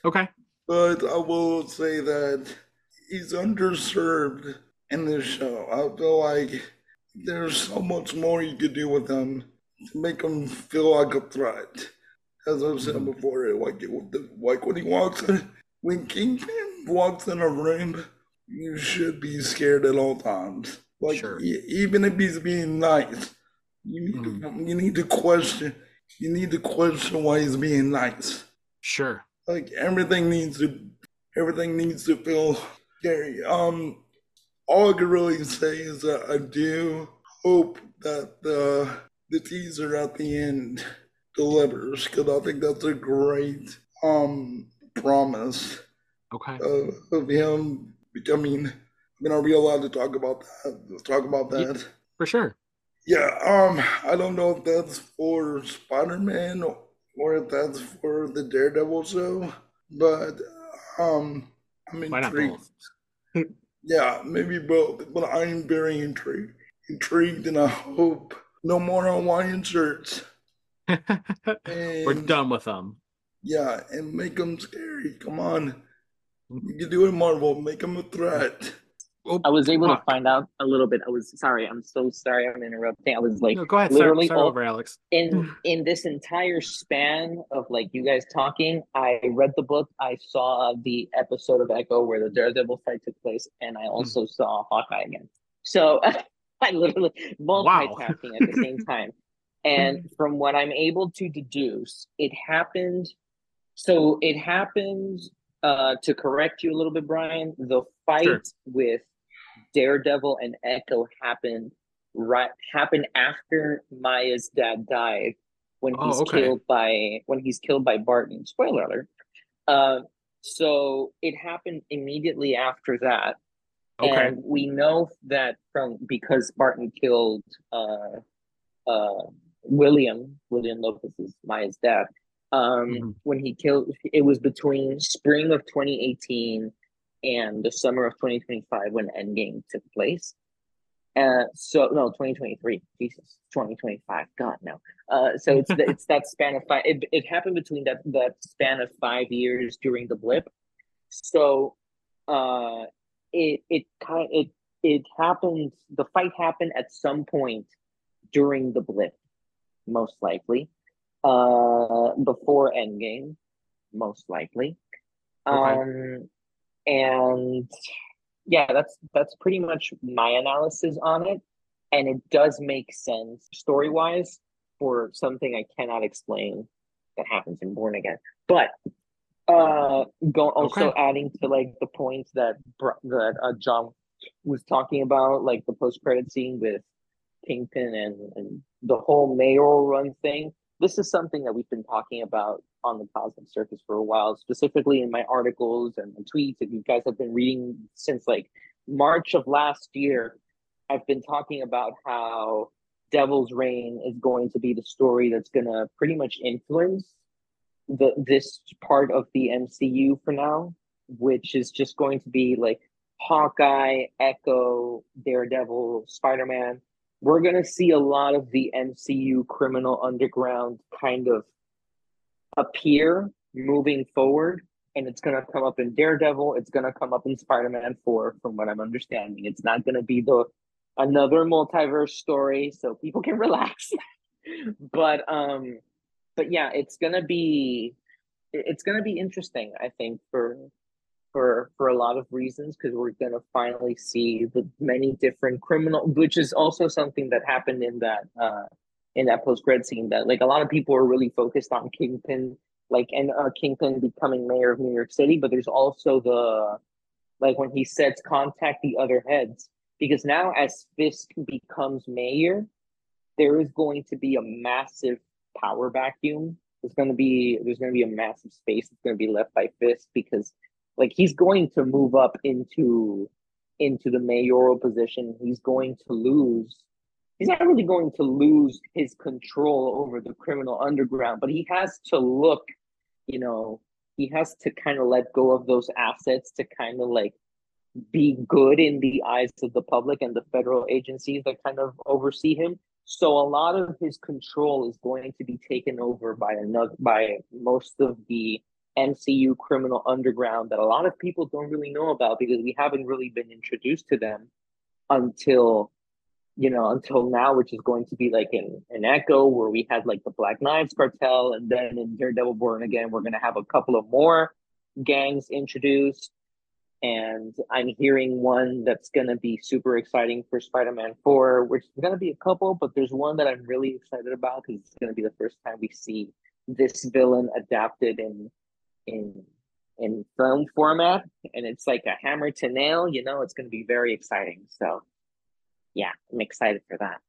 Okay. but I will say that he's underserved in this show. I feel like there's so much more you could do with them to make him feel like a threat. As I've said Mhm. before, like it, like when he walks in, when Kingpin walks in a room, you should be scared at all times. Like Sure. even if he's being nice, you need to, you need to question. You need to question why he's being nice. Sure. Like everything needs to, everything needs to feel scary. Um, all I can really say is that I do hope that the the teaser at the end delivers because I think that's a great um promise Okay. of, of him becoming. I mean, are we allowed to talk about that? Let's talk about that. For sure. Yeah, um, I don't know if that's for Spider Man or if that's for the Daredevil show, but um, I'm Why not intrigued. Yeah, maybe both, but I'm very intrigued. Intrigued, and I hope no more Hawaiian shirts. We're done with them. yeah, and make them scary. Come on, Mm-hmm. you can do it, Marvel. Make them a threat. Oh, I was able fuck. to find out a little bit. I was sorry. I'm so sorry. I'm interrupting. I was like, no, go ahead. Literally start all- over, Alex. in in this entire span of like you guys talking, I read the book. I saw the episode of Echo where the Daredevil fight took place, and. I also saw Hawkeye again. So I literally multitasking at the same time. And from what I'm able to deduce, it happened. So it happened. Uh, to correct you a little bit, Brian, the fight Sure. with Daredevil and Echo happened right happened after Maya's dad died when Oh, he's okay. killed by when he's killed by Barton. Spoiler alert. Uh, so it happened immediately after that. Okay. And we know that from because Barton killed uh, uh, William, William Lopez is Maya's dad. Um, Mhm. When he killed, it was between spring of 2018 and the summer of 2025 when Endgame took place. Uh, so no, 2023. Jesus, 2025. God no. Uh, so it's the, it's that span of five. It, it happened between that that span of five years during the blip. So, uh, it it kind it it happened. The fight happened at some point during the blip, most likely, uh, before Endgame, most likely. Okay. Um, and yeah, that's that's pretty much my analysis on it, and it does make sense story wise for something I cannot explain that happens in Born Again. But uh, go also Okay. adding to like the points that that uh, John was talking about, like the post credit scene with Kingpin and and the whole mayoral run thing. This is something that we've been talking about on the Cosmic Circus for a while, specifically in my articles and my tweets. If you guys have been reading since like March of last year, I've been talking about how Devil's Reign is going to be the story that's going to pretty much influence the this part of the MCU for now, which is just going to be like Hawkeye, Echo, Daredevil, Spider Man. We're gonna see a lot of the MCU criminal underground kind of appear moving forward, and it's gonna come up in Daredevil. It's gonna come up in Spider Man Four, from what I'm understanding. It's not gonna be the another multiverse story, so people can relax. but um, but yeah, it's gonna be it's gonna be interesting. I think for for for a lot of reasons because we're gonna finally see the many different criminal, which is also something that happened in that uh in that post cred scene that like a lot of people are really focused on Kingpin, like and uh, Kingpin becoming mayor of New York City, but there's also the like when he sets contact the other heads because now as Fisk becomes mayor, there is going to be a massive power vacuum. There's going to be there's going to be a massive space that's going to be left by Fisk because like he's going to move up into into the mayoral position. He's going to lose he's not really going to lose his control over the criminal underground, but he has to look, you know, he has to kind of let go of those assets to kind of like be good in the eyes of the public and the federal agencies that kind of oversee him. So a lot of his control is going to be taken over by another by most of the MCU criminal underground that a lot of people don't really know about because we haven't really been introduced to them until you know until now which is going to be like in an echo where we had like the black knives cartel and then in daredevil born again we're going to have a couple of more gangs introduced. And i'm hearing one that's going to be super exciting for spider-man 4 which is going to be a couple but there's one that i'm really excited about because it's going to be the first time we see this villain adapted in in in film format. And it's like a hammer to nail you know it's going to be very exciting so yeah i'm excited for that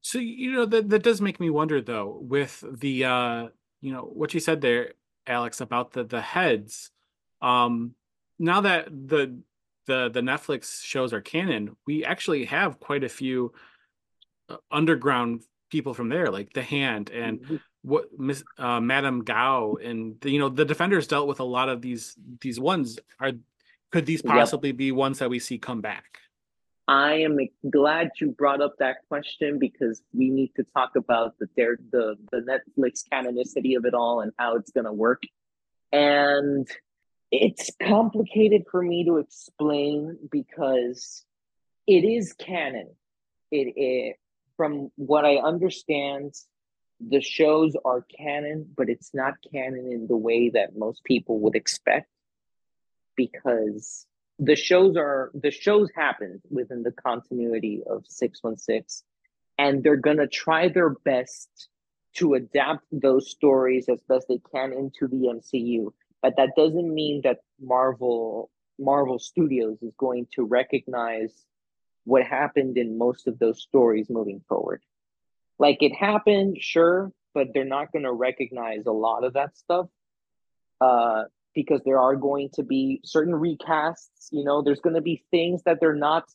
so you know that that does make me wonder though with the uh you know what you said there alex about the the heads um now that the the the netflix shows are canon we actually have quite a few uh, underground people from there like the hand and mm-hmm what Miss uh, Madame Gao and the, you know the defenders dealt with a lot of these these ones. Are could these possibly yep. be ones that we see come back? I am glad you brought up that question because we need to talk about the the the Netflix canonicity of it all and how it's going to work. And it's complicated for me to explain because it is canon. It, it from what I understand, the shows are canon, but it's not canon in the way that most people would expect because the shows are the shows happen within the continuity of 616 and they're going to try their best to adapt those stories as best they can into the MCU but that doesn't mean that Marvel Marvel Studios is going to recognize what happened in most of those stories moving forward. Like it happened, sure, but they're not going to recognize a lot of that stuff. Uh, because there are going to be certain recasts. You know, there's going to be things that they're not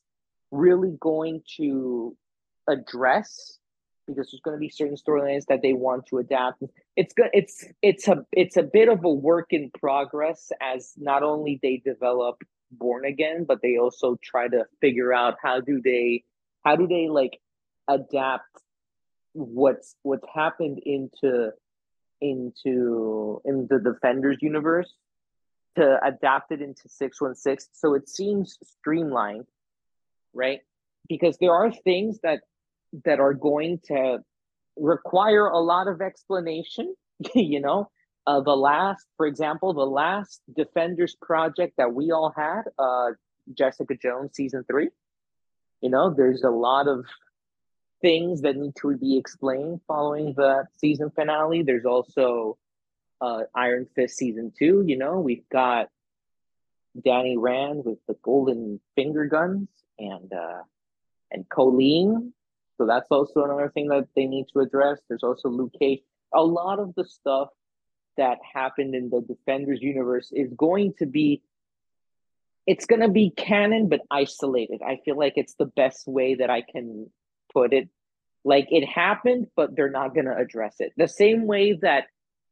really going to address because there's going to be certain storylines that they want to adapt. It's good. It's it's a it's a bit of a work in progress as not only they develop Born Again, but they also try to figure out how do they how do they like adapt what's what's happened into into in the defenders universe to adapt it into 616 so it seems streamlined right because there are things that that are going to require a lot of explanation you know uh, the last for example the last defenders project that we all had uh jessica jones season three you know there's a lot of things that need to be explained following the season finale. There's also uh, Iron Fist season two. You know, we've got Danny Rand with the golden finger guns and uh, and Colleen. So that's also another thing that they need to address. There's also Luke Cage. A lot of the stuff that happened in the Defenders universe is going to be it's going to be canon but isolated. I feel like it's the best way that I can put it. Like it happened, but they're not going to address it. The same way that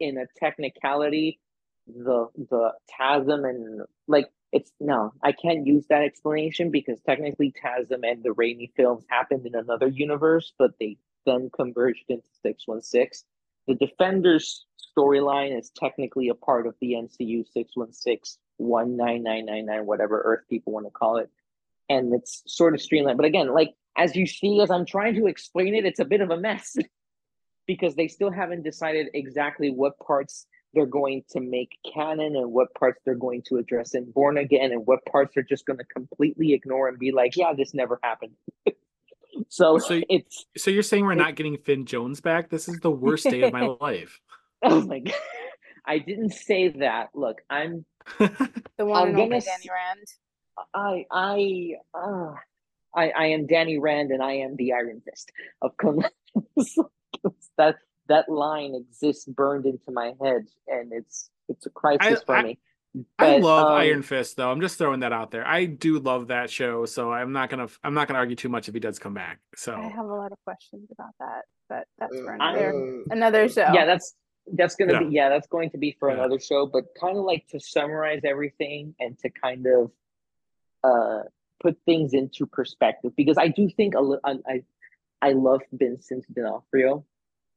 in a technicality, the the TASM and like it's no, I can't use that explanation because technically TASM and the Raimi films happened in another universe, but they then converged into 616. The Defenders storyline is technically a part of the MCU 616 19999, whatever Earth people want to call it. And it's sort of streamlined. But again, like as you see, as I'm trying to explain it, it's a bit of a mess because they still haven't decided exactly what parts they're going to make canon and what parts they're going to address in Born Again and what parts they're just going to completely ignore and be like, yeah, this never happened. so, so it's so you're saying we're not getting Finn Jones back? This is the worst day of my life. Oh my god. I didn't say that. Look, I'm the one I'm and only Danny Rand. I I uh, I, I am Danny Rand and I am the Iron Fist of Kunlun. That that line exists burned into my head and it's it's a crisis I, for I, me. I love um, Iron Fist though. I'm just throwing that out there. I do love that show, so I'm not gonna I'm not gonna argue too much if he does come back. So I have a lot of questions about that, but that's for Uh, another uh, another show. Yeah, that's that's gonna Yeah. be yeah, that's going to be for Yeah. another show. But kind of like to summarize everything and to kind of uh put things into perspective because I do think a li- I I, love Vincent D'Onofrio,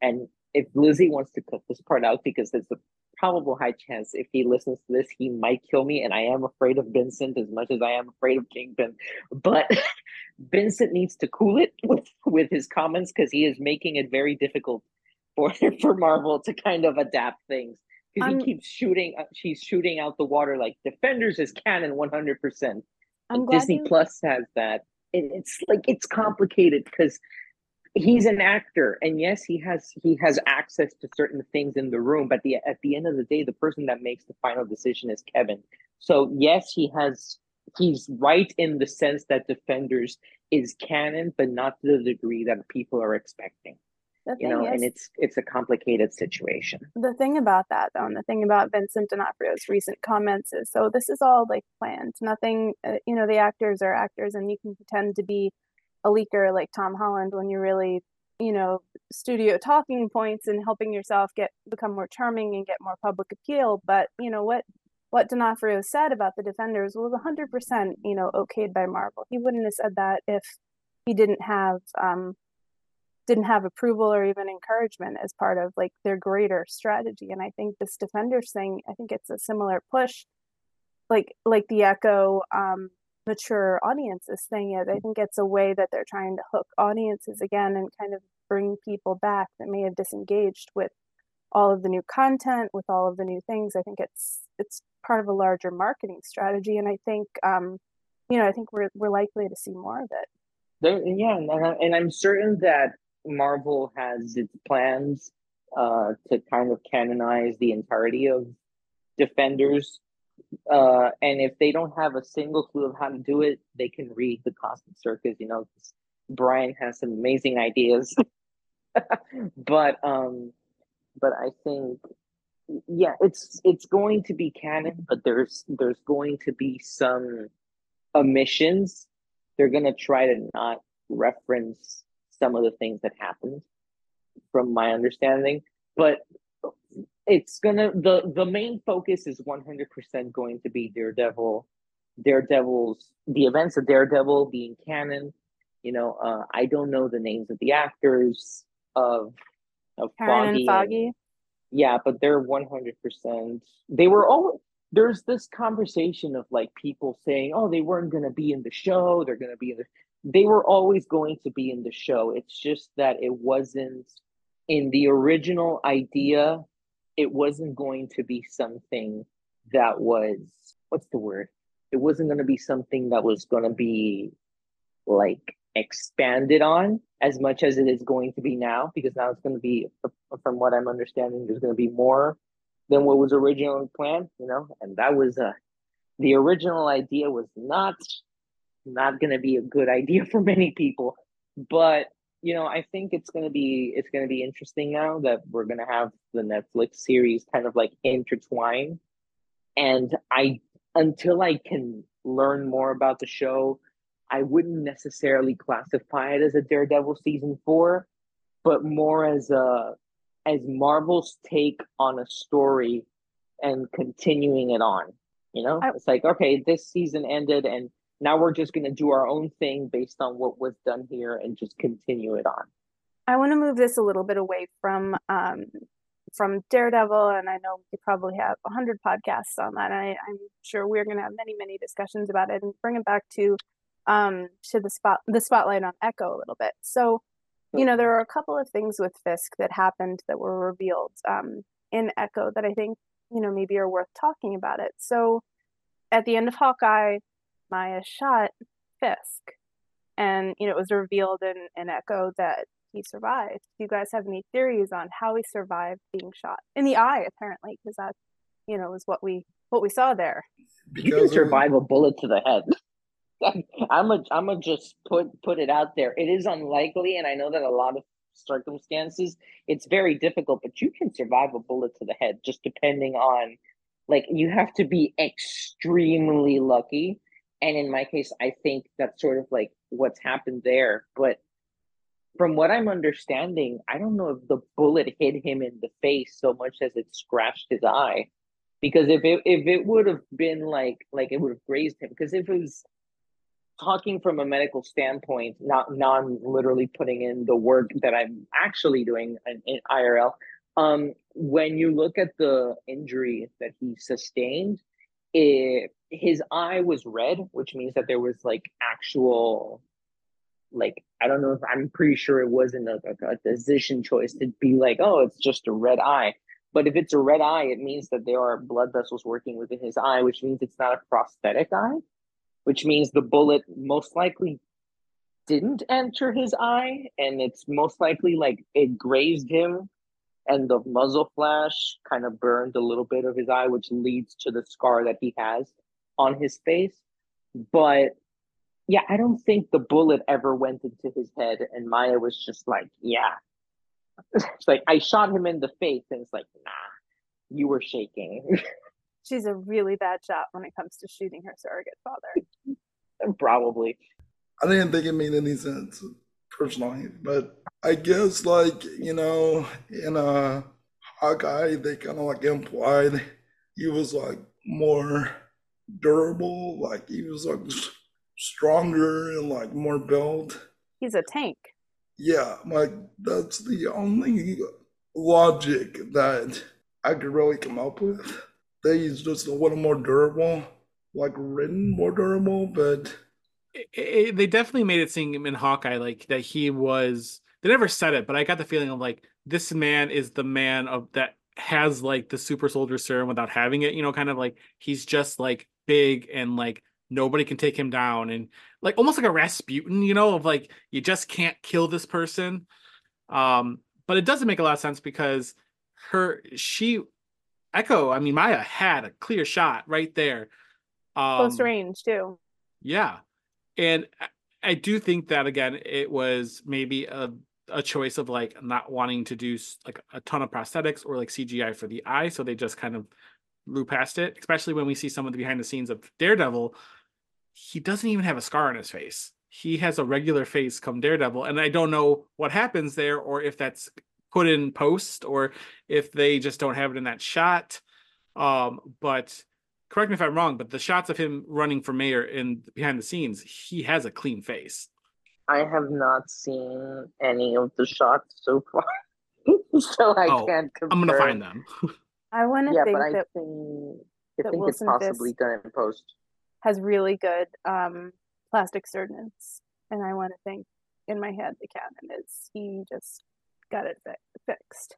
and if Lizzie wants to cut this part out because there's a probable high chance if he listens to this he might kill me, and I am afraid of Vincent as much as I am afraid of Kingpin, but. Vincent needs to cool it with, with his comments because he is making it very difficult for for Marvel to kind of adapt things because he keeps shooting. uh, She's shooting out the water like Defenders is canon one hundred percent. I'm Disney you- Plus has that. And it's like it's complicated because he's an actor, and yes, he has he has access to certain things in the room. But the at the end of the day, the person that makes the final decision is Kevin. So yes, he has he's right in the sense that Defenders is canon, but not to the degree that people are expecting. the You know, is, and it's it's a complicated situation. the thing about that though, and the thing about Vincent D'Onofrio's recent comments is, so this is all like planned. Nothing, uh, you know, the actors are actors, and you can pretend to be a leaker like Tom Holland when you're really, you know, studio talking points and helping yourself get become more charming and get more public appeal. But you know what? What D'Onofrio said about the Defenders was 100%, you know, okayed by Marvel. He wouldn't have said that if he didn't have um, didn't have approval or even encouragement as part of like their greater strategy and i think this defenders thing i think it's a similar push like like the echo um mature audiences thing is i think it's a way that they're trying to hook audiences again and kind of bring people back that may have disengaged with all of the new content with all of the new things i think it's it's part of a larger marketing strategy and i think um you know i think we're we're likely to see more of it There, yeah, and, I'm certain that Marvel has its plans uh, to kind of canonize the entirety of Defenders. Uh, and if they don't have a single clue of how to do it, they can read the Cosmic Circus. You know, Brian has some amazing ideas. but um, but I think yeah, it's it's going to be canon, but there's there's going to be some omissions they're to try to not reference some of the things that happened from my understanding but it's to the the main focus is 100% going to be daredevil daredevil's the events of daredevil being canon you know uh, i don't know the names of the actors of of karen foggy and foggy yeah, but they're one hundred percent. They were all. There's this conversation of like people saying, "Oh, they weren't going to be in the show. They're going to be in the." They were always going to be in the show. It's just that it wasn't in the original idea. It wasn't going to be something that was what's the word? It wasn't going to be something that was going to be like expanded on as much as it is going to be now because now it's going to be from what i'm understanding there's going to be more than what was originally planned you know and that was uh the original idea was not not going to be a good idea for many people but you know i think it's going to be it's going to be interesting now that we're going to have the netflix series kind of like intertwine and i until i can learn more about the show I wouldn't necessarily classify it as a Daredevil season four, but more as a as Marvel's take on a story and continuing it on. You know, I- it's like okay, this season ended, and now we're just gonna do our own thing based on what was done here and just continue it on. I want to move this a little bit away from um, from Daredevil, and I know we probably have hundred podcasts on that. I, I'm sure we're going to have many, many discussions about it, and bring it back to um, to the spot the spotlight on Echo a little bit. So, you know, there are a couple of things with Fisk that happened that were revealed um, in Echo that I think you know maybe are worth talking about it. So, at the end of Hawkeye, Maya shot Fisk, and you know it was revealed in, in Echo that he survived. Do you guys have any theories on how he survived being shot in the eye? Apparently, because that you know was what we what we saw there. You can Because of- survive a bullet to the head. I'm a, I'm a just put put it out there. It is unlikely, and I know that a lot of circumstances it's very difficult, but you can survive a bullet to the head just depending on Like you have to be extremely lucky. And in my case, I think that's sort of like what's happened there. But from what I'm understanding, I don't know if the bullet hit him in the face so much as it scratched his eye. Because if it if it would have been like like it would have grazed him, because if it was talking from a medical standpoint, not non literally putting in the work that I'm actually doing in, in IRL, um, when you look at the injury that he sustained, it, his eye was red, which means that there was like actual, like I don't know if I'm pretty sure it wasn't a, a, a decision choice to be like, oh, it's just a red eye. But if it's a red eye, it means that there are blood vessels working within his eye, which means it's not a prosthetic eye, which means the bullet most likely didn't enter his eye, and it's most likely like it grazed him and the muzzle flash kind of burned a little bit of his eye, which leads to the scar that he has on his face. But yeah, I don't think the bullet ever went into his head, and Maya was just like, "Yeah." it's like I shot him in the face, and it's like, "Nah, you were shaking." She's a really bad shot when it comes to shooting her surrogate father. Probably. I didn't think it made any sense personally, but I guess like you know in a Hawkeye they kind of like implied he was like more durable, like he was like stronger and like more built. He's a tank. Yeah, like that's the only logic that I could really come up with. That he's just a little more durable, like written more durable, but it, it, they definitely made it seem in Hawkeye like that he was. They never said it, but I got the feeling of like this man is the man of that has like the super soldier serum without having it. You know, kind of like he's just like big and like nobody can take him down and like almost like a Rasputin. You know, of like you just can't kill this person. Um, but it doesn't make a lot of sense because her she Echo, I mean Maya had a clear shot right there. Um, Close range too. Yeah and I do think that again, it was maybe a a choice of like not wanting to do like a ton of prosthetics or like CGI for the eye, so they just kind of blew past it. Especially when we see some of the behind the scenes of Daredevil, he doesn't even have a scar on his face. He has a regular face come Daredevil, and I don't know what happens there, or if that's put in post, or if they just don't have it in that shot. Um, but correct me if I'm wrong, but the shots of him running for mayor in behind the scenes, he has a clean face. I have not seen any of the shots so far, so I oh, can't. Confirm. I'm gonna find them. I want to yeah, think but I that, think I think it's possibly Fisk done in post. Has really good um, plastic surgeons, and I want to think in my head the canon is he just got it fi- fixed.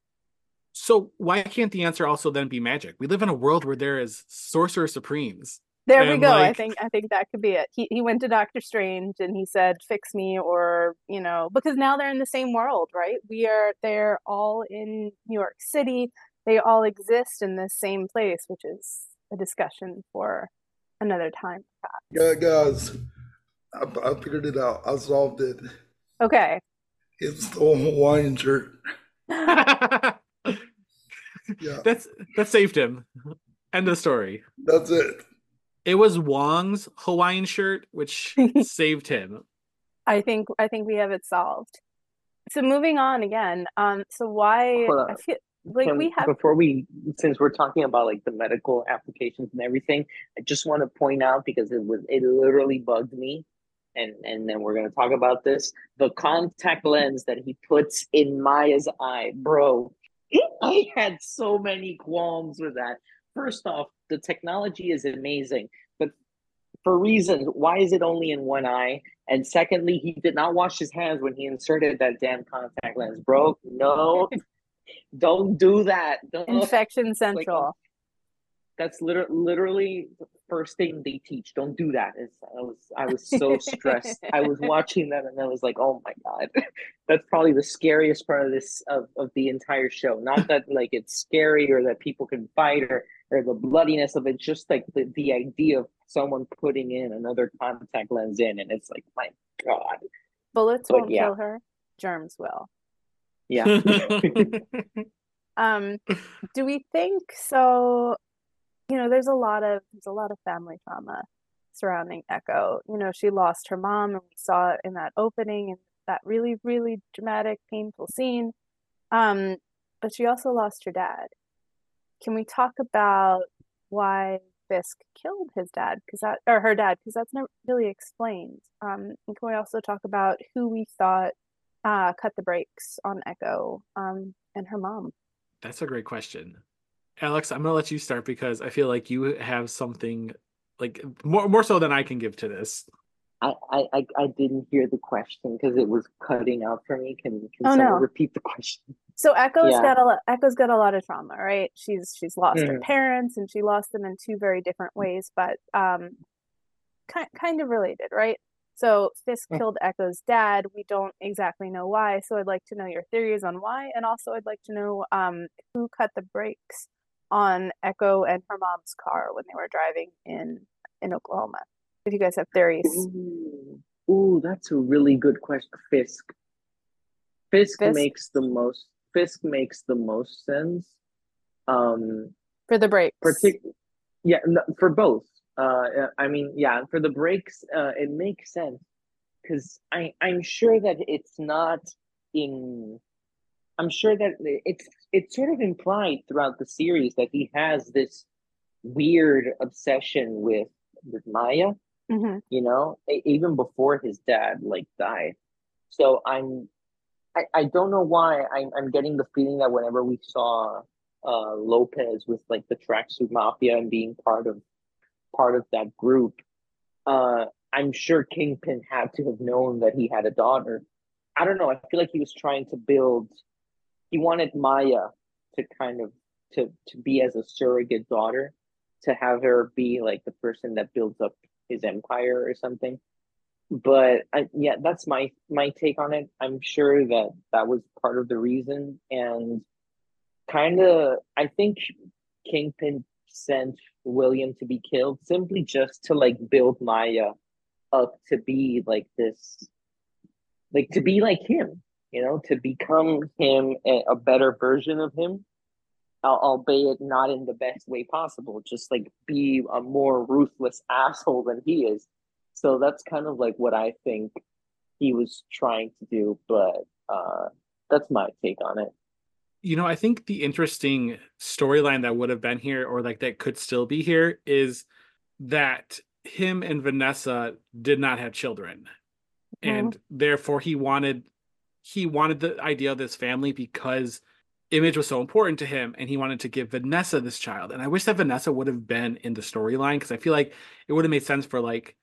So why can't the answer also then be magic? We live in a world where there is sorcerer supremes. There we go. Like... I think I think that could be it. He he went to Doctor Strange and he said, "Fix me," or you know, because now they're in the same world, right? We are. They're all in New York City. They all exist in the same place, which is a discussion for another time. Yeah, guys, I, I figured it out. I solved it. Okay. It's the Hawaiian shirt. yeah. That's that saved him. End of story. That's it. It was Wong's Hawaiian shirt which saved him. I think I think we have it solved. So moving on again. Um so why I feel like Can, we have before we since we're talking about like the medical applications and everything, I just want to point out because it was it literally bugged me and and then we're gonna talk about this. The contact lens that he puts in Maya's eye, bro. I had so many qualms with that. First off, the technology is amazing, but for reasons, why is it only in one eye? And secondly, he did not wash his hands when he inserted that damn contact lens, bro. No, don't do that. Don't, Infection Central. Like, that's literally literally the first thing they teach. Don't do that. It's, I was I was so stressed. I was watching that and I was like, oh my god, that's probably the scariest part of this of, of the entire show. Not that like it's scary or that people can fight or or the bloodiness of it. Just like the, the idea of someone putting in another contact lens in, and it's like, my god, bullets but, won't yeah. kill her. Germs will. Yeah. um, do we think so? You know, there's a lot of there's a lot of family trauma surrounding Echo. You know, she lost her mom, and we saw it in that opening and that really, really dramatic, painful scene. Um, but she also lost her dad. Can we talk about why Fisk killed his dad? Because that or her dad, because that's not really explained. Um, and can we also talk about who we thought uh, cut the brakes on Echo um, and her mom? That's a great question. Alex, I'm gonna let you start because I feel like you have something like more more so than I can give to this. I, I, I didn't hear the question because it was cutting out for me. Can can oh, someone no. repeat the question? So Echo's Yeah. got a lot, Echo's got a lot of trauma, right? She's she's lost her Mhm. parents and she lost them in two very different ways, but um, kind kind of related, right? So Fisk Mm. killed Echo's dad. We don't exactly know why, so I'd like to know your theories on why, and also I'd like to know um who cut the brakes on Echo and her mom's car when they were driving in in Oklahoma. If you guys have theories, Ooh, ooh, that's a really good question. Fisk. Fisk, Fisk? makes the most. Fisk makes the most sense. Um, for the brakes. partic- yeah, no, for both. Uh, I mean, yeah, for the brakes, uh, it makes sense because I I'm sure that it's not in. I'm sure that it's it's sort of implied throughout the series that he has this weird obsession with with Maya Mhm. you know, even before his dad like died. So I'm, I, I don't know why I'm, I'm getting the feeling that whenever we saw uh Lopez with like the tracksuit mafia and being part of part of that group, uh, I'm sure Kingpin had to have known that he had a daughter. I don't know. I feel like he was trying to build. He wanted Maya to kind of to to be as a surrogate daughter, to have her be like the person that builds up his empire or something. But I, yeah, that's my my take on it. I'm sure that that was part of the reason, and kind of I think Kingpin sent William to be killed simply just to like build Maya up to be like this, like to be like him, you know, to become him a, better version of him, al- albeit not in the best way possible. Just like be a more ruthless asshole than he is. So that's kind of like what I think he was trying to do, but uh, that's my take on it. You know, I think the interesting storyline that would have been here, or like that could still be here, is that him and Vanessa did not have children, and therefore he wanted he wanted the idea of this family because image was so important to him and he wanted to give Vanessa this child. And I wish that Vanessa would have been in the storyline because I feel like it would have made sense for like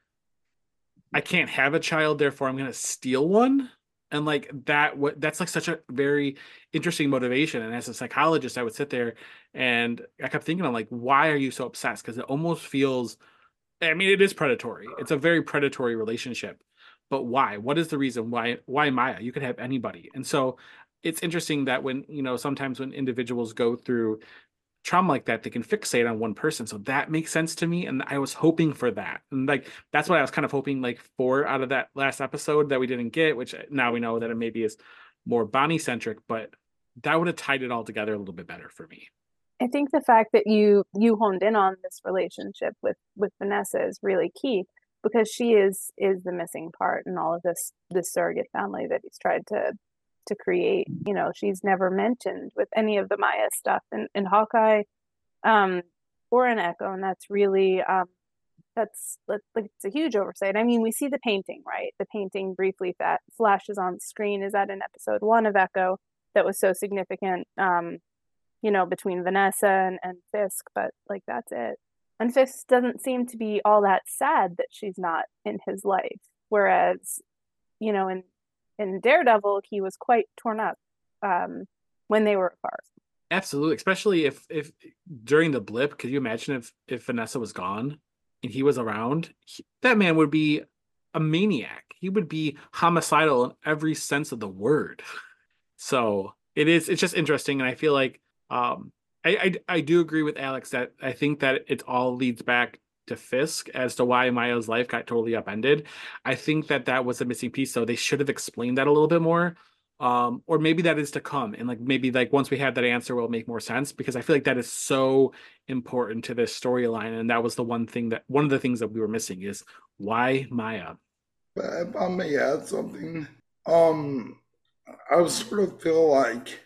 I can't have a child, therefore I'm gonna steal one. And like that what that's like such a very interesting motivation. And as a psychologist, I would sit there and I kept thinking, I'm like, why are you so obsessed? Because it almost feels I mean, it is predatory. It's a very predatory relationship. But why? What is the reason why why Maya? You could have anybody. And so it's interesting that when, you know, sometimes when individuals go through trauma like that, they can fixate on one person. So that makes sense to me. And I was hoping for that. And like that's what I was kind of hoping like for out of that last episode that we didn't get, which uh, now we know that it maybe is more Bonnie centric, but that would have tied it all together a little bit better for me. I think the fact that you you honed in on this relationship with with Vanessa is really key because she is is the missing part in all of this this surrogate family that he's tried to to create. You know, she's never mentioned with any of the Maya stuff in, in Hawkeye um or in Echo, and that's really um that's like it's a huge oversight. I mean, we see the painting, right? The painting briefly that flashes on screen is that in episode one of Echo that was so significant. Um, you know, between Vanessa and, and Fisk, but like that's it. And Fisk doesn't seem to be all that sad that she's not in his life. Whereas, you know, in in Daredevil, he was quite torn up um, when they were apart. Absolutely, especially if if during the blip, could you imagine if if Vanessa was gone and he was around? He, that man would be a maniac. He would be homicidal in every sense of the word. So it is. It's just interesting, and I feel like um, I, I I do agree with Alex that I think that it all leads back to Fisk as to why Maya's life got totally upended. I think that that was a missing piece. So they should have explained that a little bit more. um or maybe that is to come and like maybe like once we have that answer will make more sense because i feel like that is so important to this storyline and that was the one thing that one of the things that we were missing is why maya But if I may add something, um, I sort of feel like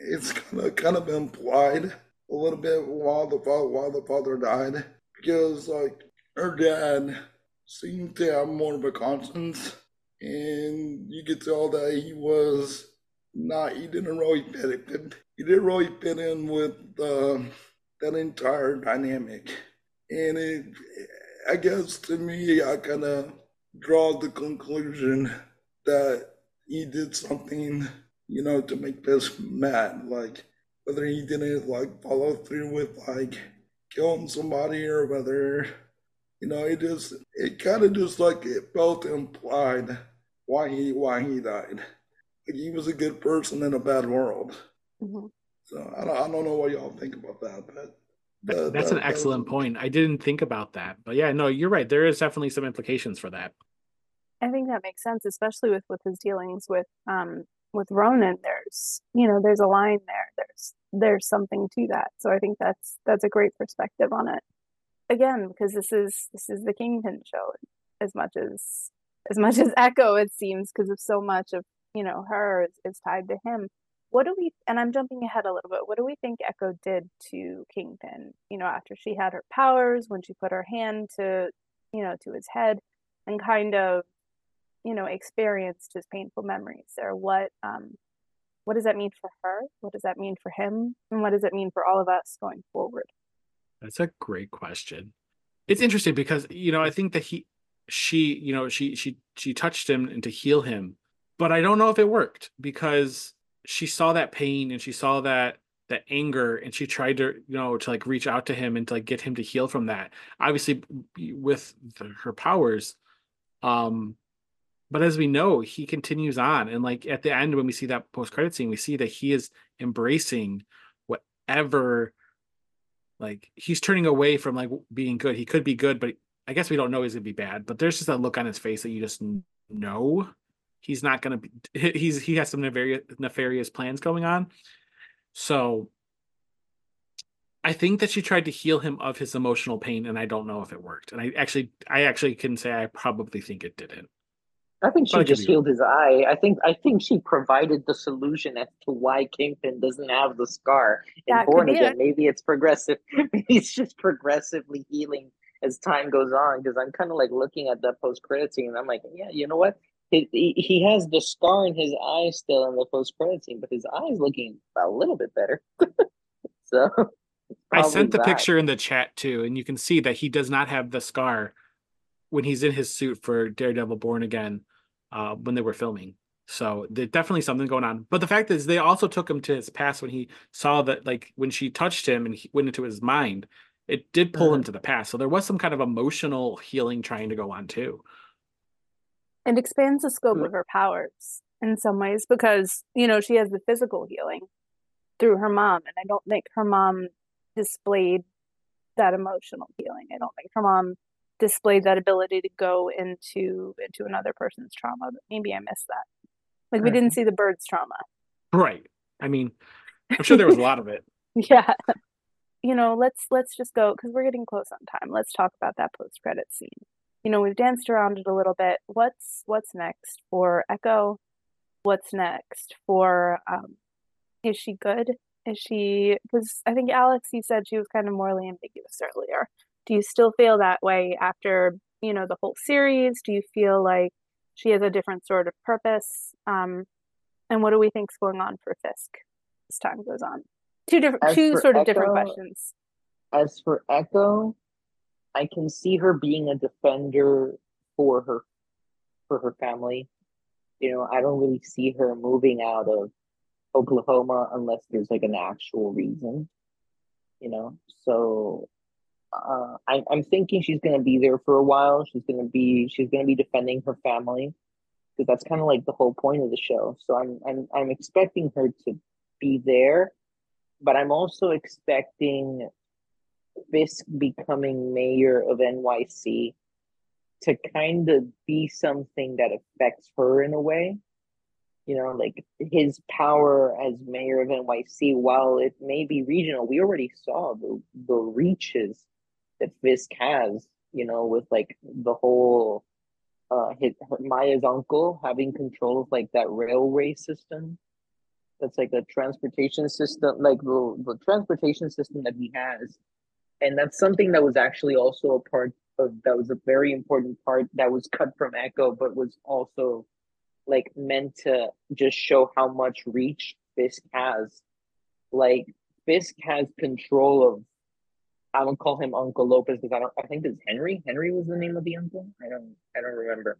it's kind of kind of implied a little bit while the father while the father died because like her dad seemed to have more of a conscience, and you could tell that he was not he didn't really fit it. He didn't really fit in with uh, that entire dynamic, and it. I guess to me, I kind of draw the conclusion that he did something, you know, to make Fisk mad. Like whether he didn't like follow through with like killing somebody or whether, you know, it just it kind of just like it felt implied why he why he died. Like he was a good person in a bad world. Mhm. So I don't, I don't know what y'all think about that, but. Th- that- that's that- an that was- excellent point i didn't think about that but yeah no you're right there is definitely some implications for that I think that makes sense, especially with with his dealings with um with Ronan. There's you know there's a line there. There's there's something to that. So I think that's that's a great perspective on it. Again, because this is this is the Kingpin show, as much as as much as Echo it seems, because of so much of you know her is, is tied to him. What do we? And I'm jumping ahead a little bit. What do we think Echo did to Kingpin? You know, after she had her powers, when she put her hand to you know to his head, and kind of you know experienced his painful memories or what um what does that mean for her what does that mean for him and what does it mean for all of us going forward That's a great question. It's interesting because you know I think that he, she, you know, she she she touched him and to heal him, but I don't know if it worked because she saw that pain and she saw that that anger and she tried to you know to like reach out to him and to like get him to heal from that. Obviously, with the, her powers, um, but as we know, he continues on and like at the end when we see that post credit scene, we see that he is embracing whatever like he's turning away from like being good. He could be good, but I guess we don't know he's gonna be bad. But there's just that look on his face that you just know he's not gonna be. He's he has some nefarious nefarious plans going on. So I think that she tried to heal him of his emotional pain, and I don't know if it worked. And I actually, I actually can say I probably think it didn't. I think she just healed his eye. I think I think she provided the solution as to why Kingpin doesn't have the scar in That Born Again. it. Maybe it's progressive. He's just progressively healing as time goes on. Because I'm kind of like looking at that post credit scene, and I'm like, yeah, you know what? He, he he has the scar in his eye still in the post credit scene, but his eye is looking a little bit better. so I sent the that. picture in the chat too, and you can see that he does not have the scar when he's in his suit for Daredevil Born Again uh, when they were filming. So there's definitely something going on. But the fact is, they also took him to his past when he saw that, like when she touched him and he went into his mind, it did pull him Mhm. to the past. So there was some kind of emotional healing trying to go on too. it expands the scope Mm. of her powers in some ways because you know she has the physical healing through her mom and i don't think her mom displayed that emotional healing i don't think her mom displayed that ability to go into into another person's trauma but maybe i missed that. Like we didn't see the bird's trauma. Right. I mean, I'm sure there was a lot of it. yeah. You know let's let's just go because we're getting close on time. Let's talk about that post credit scene. You know we've danced around it a little bit. What's what's next for echo? What's next for um is she good? Is she because i think alex you said she was kind of morally ambiguous earlier do you still feel that way after you know the whole series do you feel like she has a different sort of purpose um and what do we think's going on for fisk as time goes on two different As two sort of different questions As for Echo, I can see her being a defender for her for her family. You know, I don't really see her moving out of Oklahoma unless there's like an actual reason. You know, so uh, I, I'm thinking she's gonna be there for a while. She's gonna be she's gonna be defending her family because that's kind of like the whole point of the show. So I'm I'm I'm expecting her to be there, but I'm also expecting Fisk becoming mayor of NYC to kind of be something that affects her in a way. you know, like his power as mayor of NYC, while it may be regional, we already saw the the reaches that Fisk has, you know, with like the whole uh his Maya's uncle having control of like that railway system. That's like a transportation system, like the, the transportation system that he has. And that's something that was actually also a part of that was a very important part that was cut from Echo, but was also like meant to just show how much reach Fisk has. Like Fisk has control of I would call him Uncle Lopez because I don't I think it's Henry. Henry was the name of the uncle. I don't I don't remember.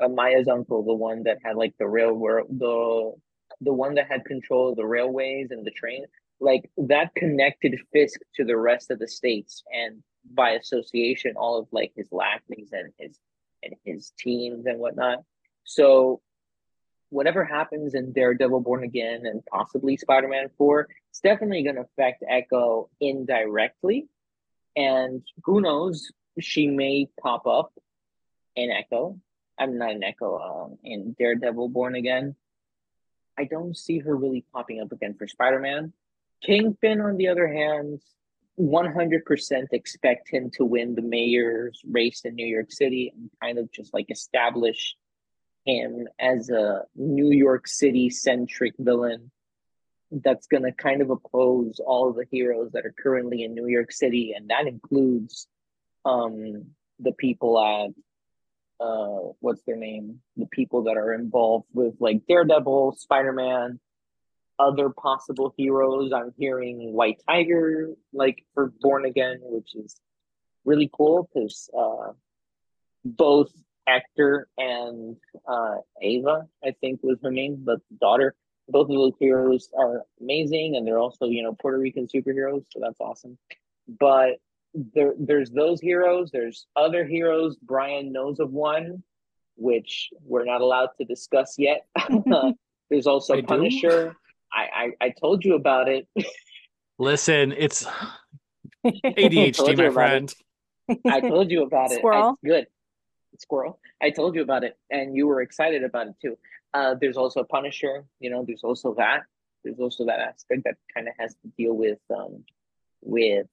Uh, Maya's uncle, the one that had like the railroad the the one that had control of the railways and the train, like that connected Fisk to the rest of the states and by association all of like his lackeys and his and his teams and whatnot. So whatever happens in Daredevil Born Again and possibly Spider-Man 4, it's definitely gonna affect Echo indirectly. And who knows, she may pop up in Echo. I'm not in Echo, um, in Daredevil Born Again. I don't see her really popping up again for Spider-Man. Kingpin, on the other hand, 100% expect him to win the mayor's race in New York City and kind of just like establish him as a New York City centric villain that's going to kind of oppose all the heroes that are currently in New York City. And that includes um, the people at, uh, what's their name? The people that are involved with like Daredevil, Spider Man, other possible heroes. I'm hearing White Tiger, like for Born Again, which is really cool because uh, both Hector and uh, Ava, I think was her name, but daughter. Both of those heroes are amazing, and they're also you know Puerto Rican superheroes, so that's awesome. But there, there's those heroes. There's other heroes. Brian knows of one, which we're not allowed to discuss yet. there's also I? Punisher. I, I I told you about it. Listen, it's ADHD, my about friend. I told you about it. I- good. Squirrel. I told you about it, and you were excited about it too. Uh, there's also a Punisher. You know, there's also that. There's also that aspect that kind of has to deal with um with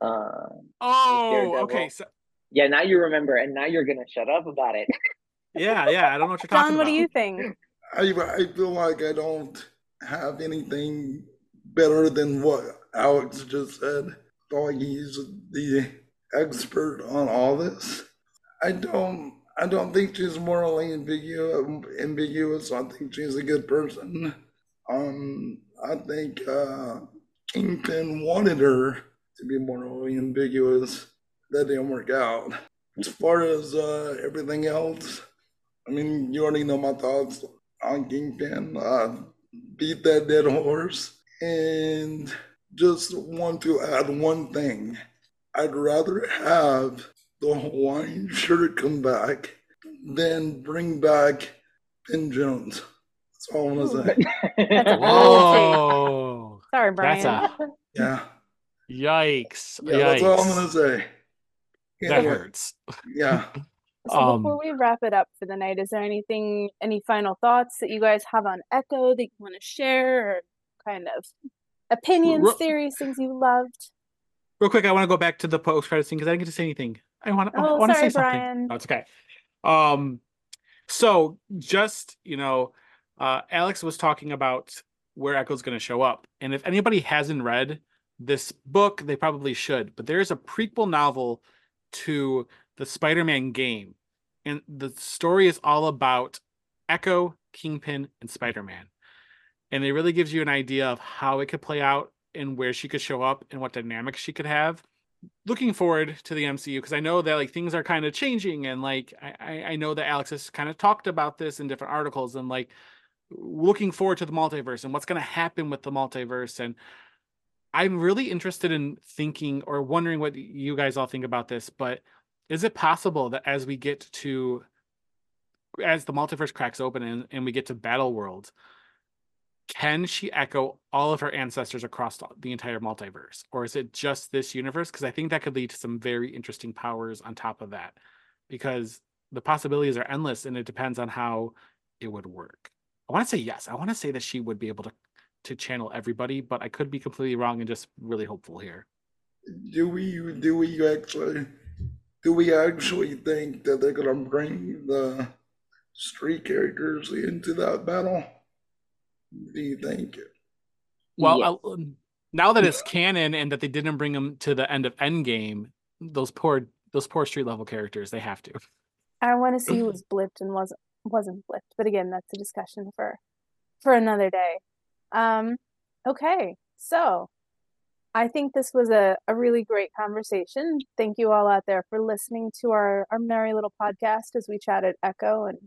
uh Oh, Daredevil. okay. So yeah. Now you remember, and now you're gonna shut up about it. yeah, yeah. I don't know what you're talking John, what about. do you think? I I feel like I don't have anything better than what Alex just said. I feel like he's the expert on all this. I don't I don't think she's morally ambiguous. I think she's a good person. Um, I think uh, Kingpin wanted her to be morally ambiguous. That didn't work out. As far as uh, everything else, I mean, you already know my thoughts on Kingpin. Uh, beat that dead horse. And just want to add one thing. I'd rather have the Hawaiian shirt come back then bring back Ben Jones. That's all I want to say. That's a Whoa. Sorry, Brian. That's a Yeah. yikes. Yeah, that's all I'm Yikes. going to say. That hurts. Yeah. So Um, before we wrap it up for the night, is there anything, any final thoughts that you guys have on Echo that you want to share, or kind of opinions, Ro- theories, things you loved? Real quick, I want to go back to the post credit scene because I didn't get to say anything. I want to. I Oh, want to say something. Brian. No, okay. Um, so just you know, uh, Alex was talking about where Echo's going to show up, and if anybody hasn't read this book, they probably should. But there is a prequel novel to the Spider-Man game, and the story is all about Echo, Kingpin, and Spider-Man, and it really gives you an idea of how it could play out and where she could show up and what dynamics she could have looking forward to the MCU because I know that like things are kind of changing and like I, I know that Alex has kind of talked about this in different articles and like looking forward to the multiverse and what's going to happen with the multiverse and I'm really interested in thinking or wondering what you guys all think about this but is it possible that as we get to as the multiverse cracks open and, and we get to battle world can she echo all of her ancestors across the entire multiverse or is it just this universe because i think that could lead to some very interesting powers on top of that because the possibilities are endless and it depends on how it would work. I want to say yes. I want to say that she would be able to to channel everybody, but I could be completely wrong and just really hopeful here. Do we do we actually do we actually think that they're gonna bring the street characters into that battle? Do you think? Well, Yes. uh, now that it's canon and that they didn't bring them to the end of Endgame, those poor those poor street level characters, they have to. I want to see who was blipped and wasn't wasn't blipped, but again, that's a discussion for for another day. Um, okay, so I think this was a, a really great conversation. Thank you all out there for listening to our, our merry little podcast as we chatted Echo and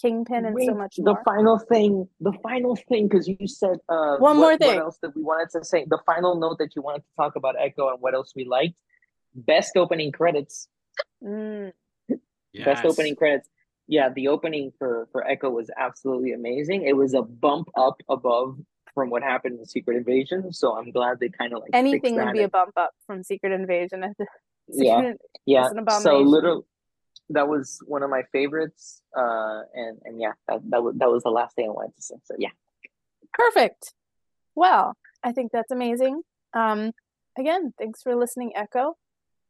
Kingpin and so Wait, much the final thing, the final thing, because you said uh, One what, more What thing. else that we wanted to say? The final note that you wanted to talk about Echo and what else we liked. Best opening credits. Mm, Best opening credits. Yeah, the opening for for Echo was absolutely amazing. It was a bump up above from what happened in Secret Invasion. So I'm glad they kind of like anything would that be a bump up from Secret Invasion. yeah. Secret- Yeah. an So abomination. little that was one of my favorites. Uh and and yeah, that, that was that was the last thing I wanted to say. So yeah. Perfect. Well, I think that's amazing. Um, again, thanks for listening, Echo.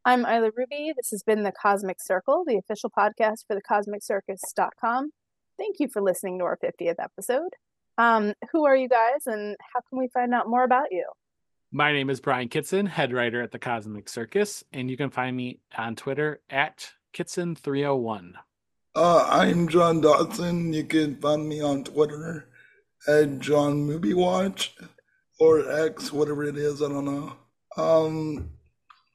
I'm Ayla Ruby. This has been the Cosmic Circle, the official podcast for the CosmicCircus.com. Thank you for listening to our 50th episode. Um, who are you guys and how can we find out more about you? My name is Brian Kitson, head writer at the Cosmic Circus, and you can find me on Twitter at Kitson301. Uh, I'm John Dotson. You can find me on Twitter at John Movie Watch or X, whatever it is. I don't know. Um,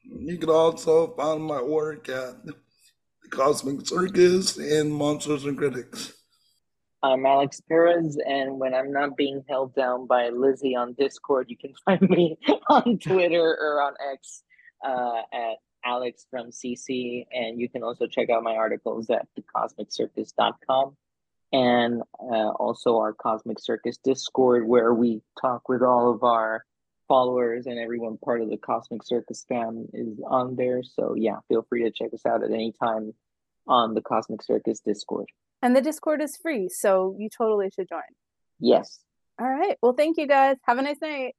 you can also find my work at the Cosmic Circus and Monsters and Critics. I'm Alex Perez, and when I'm not being held down by Lizzie on Discord, you can find me on Twitter or on X uh, at Alex from CC, and you can also check out my articles at thecosmiccircus.com and uh, also our Cosmic Circus Discord, where we talk with all of our followers and everyone part of the Cosmic Circus fam is on there. So yeah, feel free to check us out at any time on the Cosmic Circus Discord. And the Discord is free, so you totally should join. Yes. All right. Well, thank you guys. Have a nice night.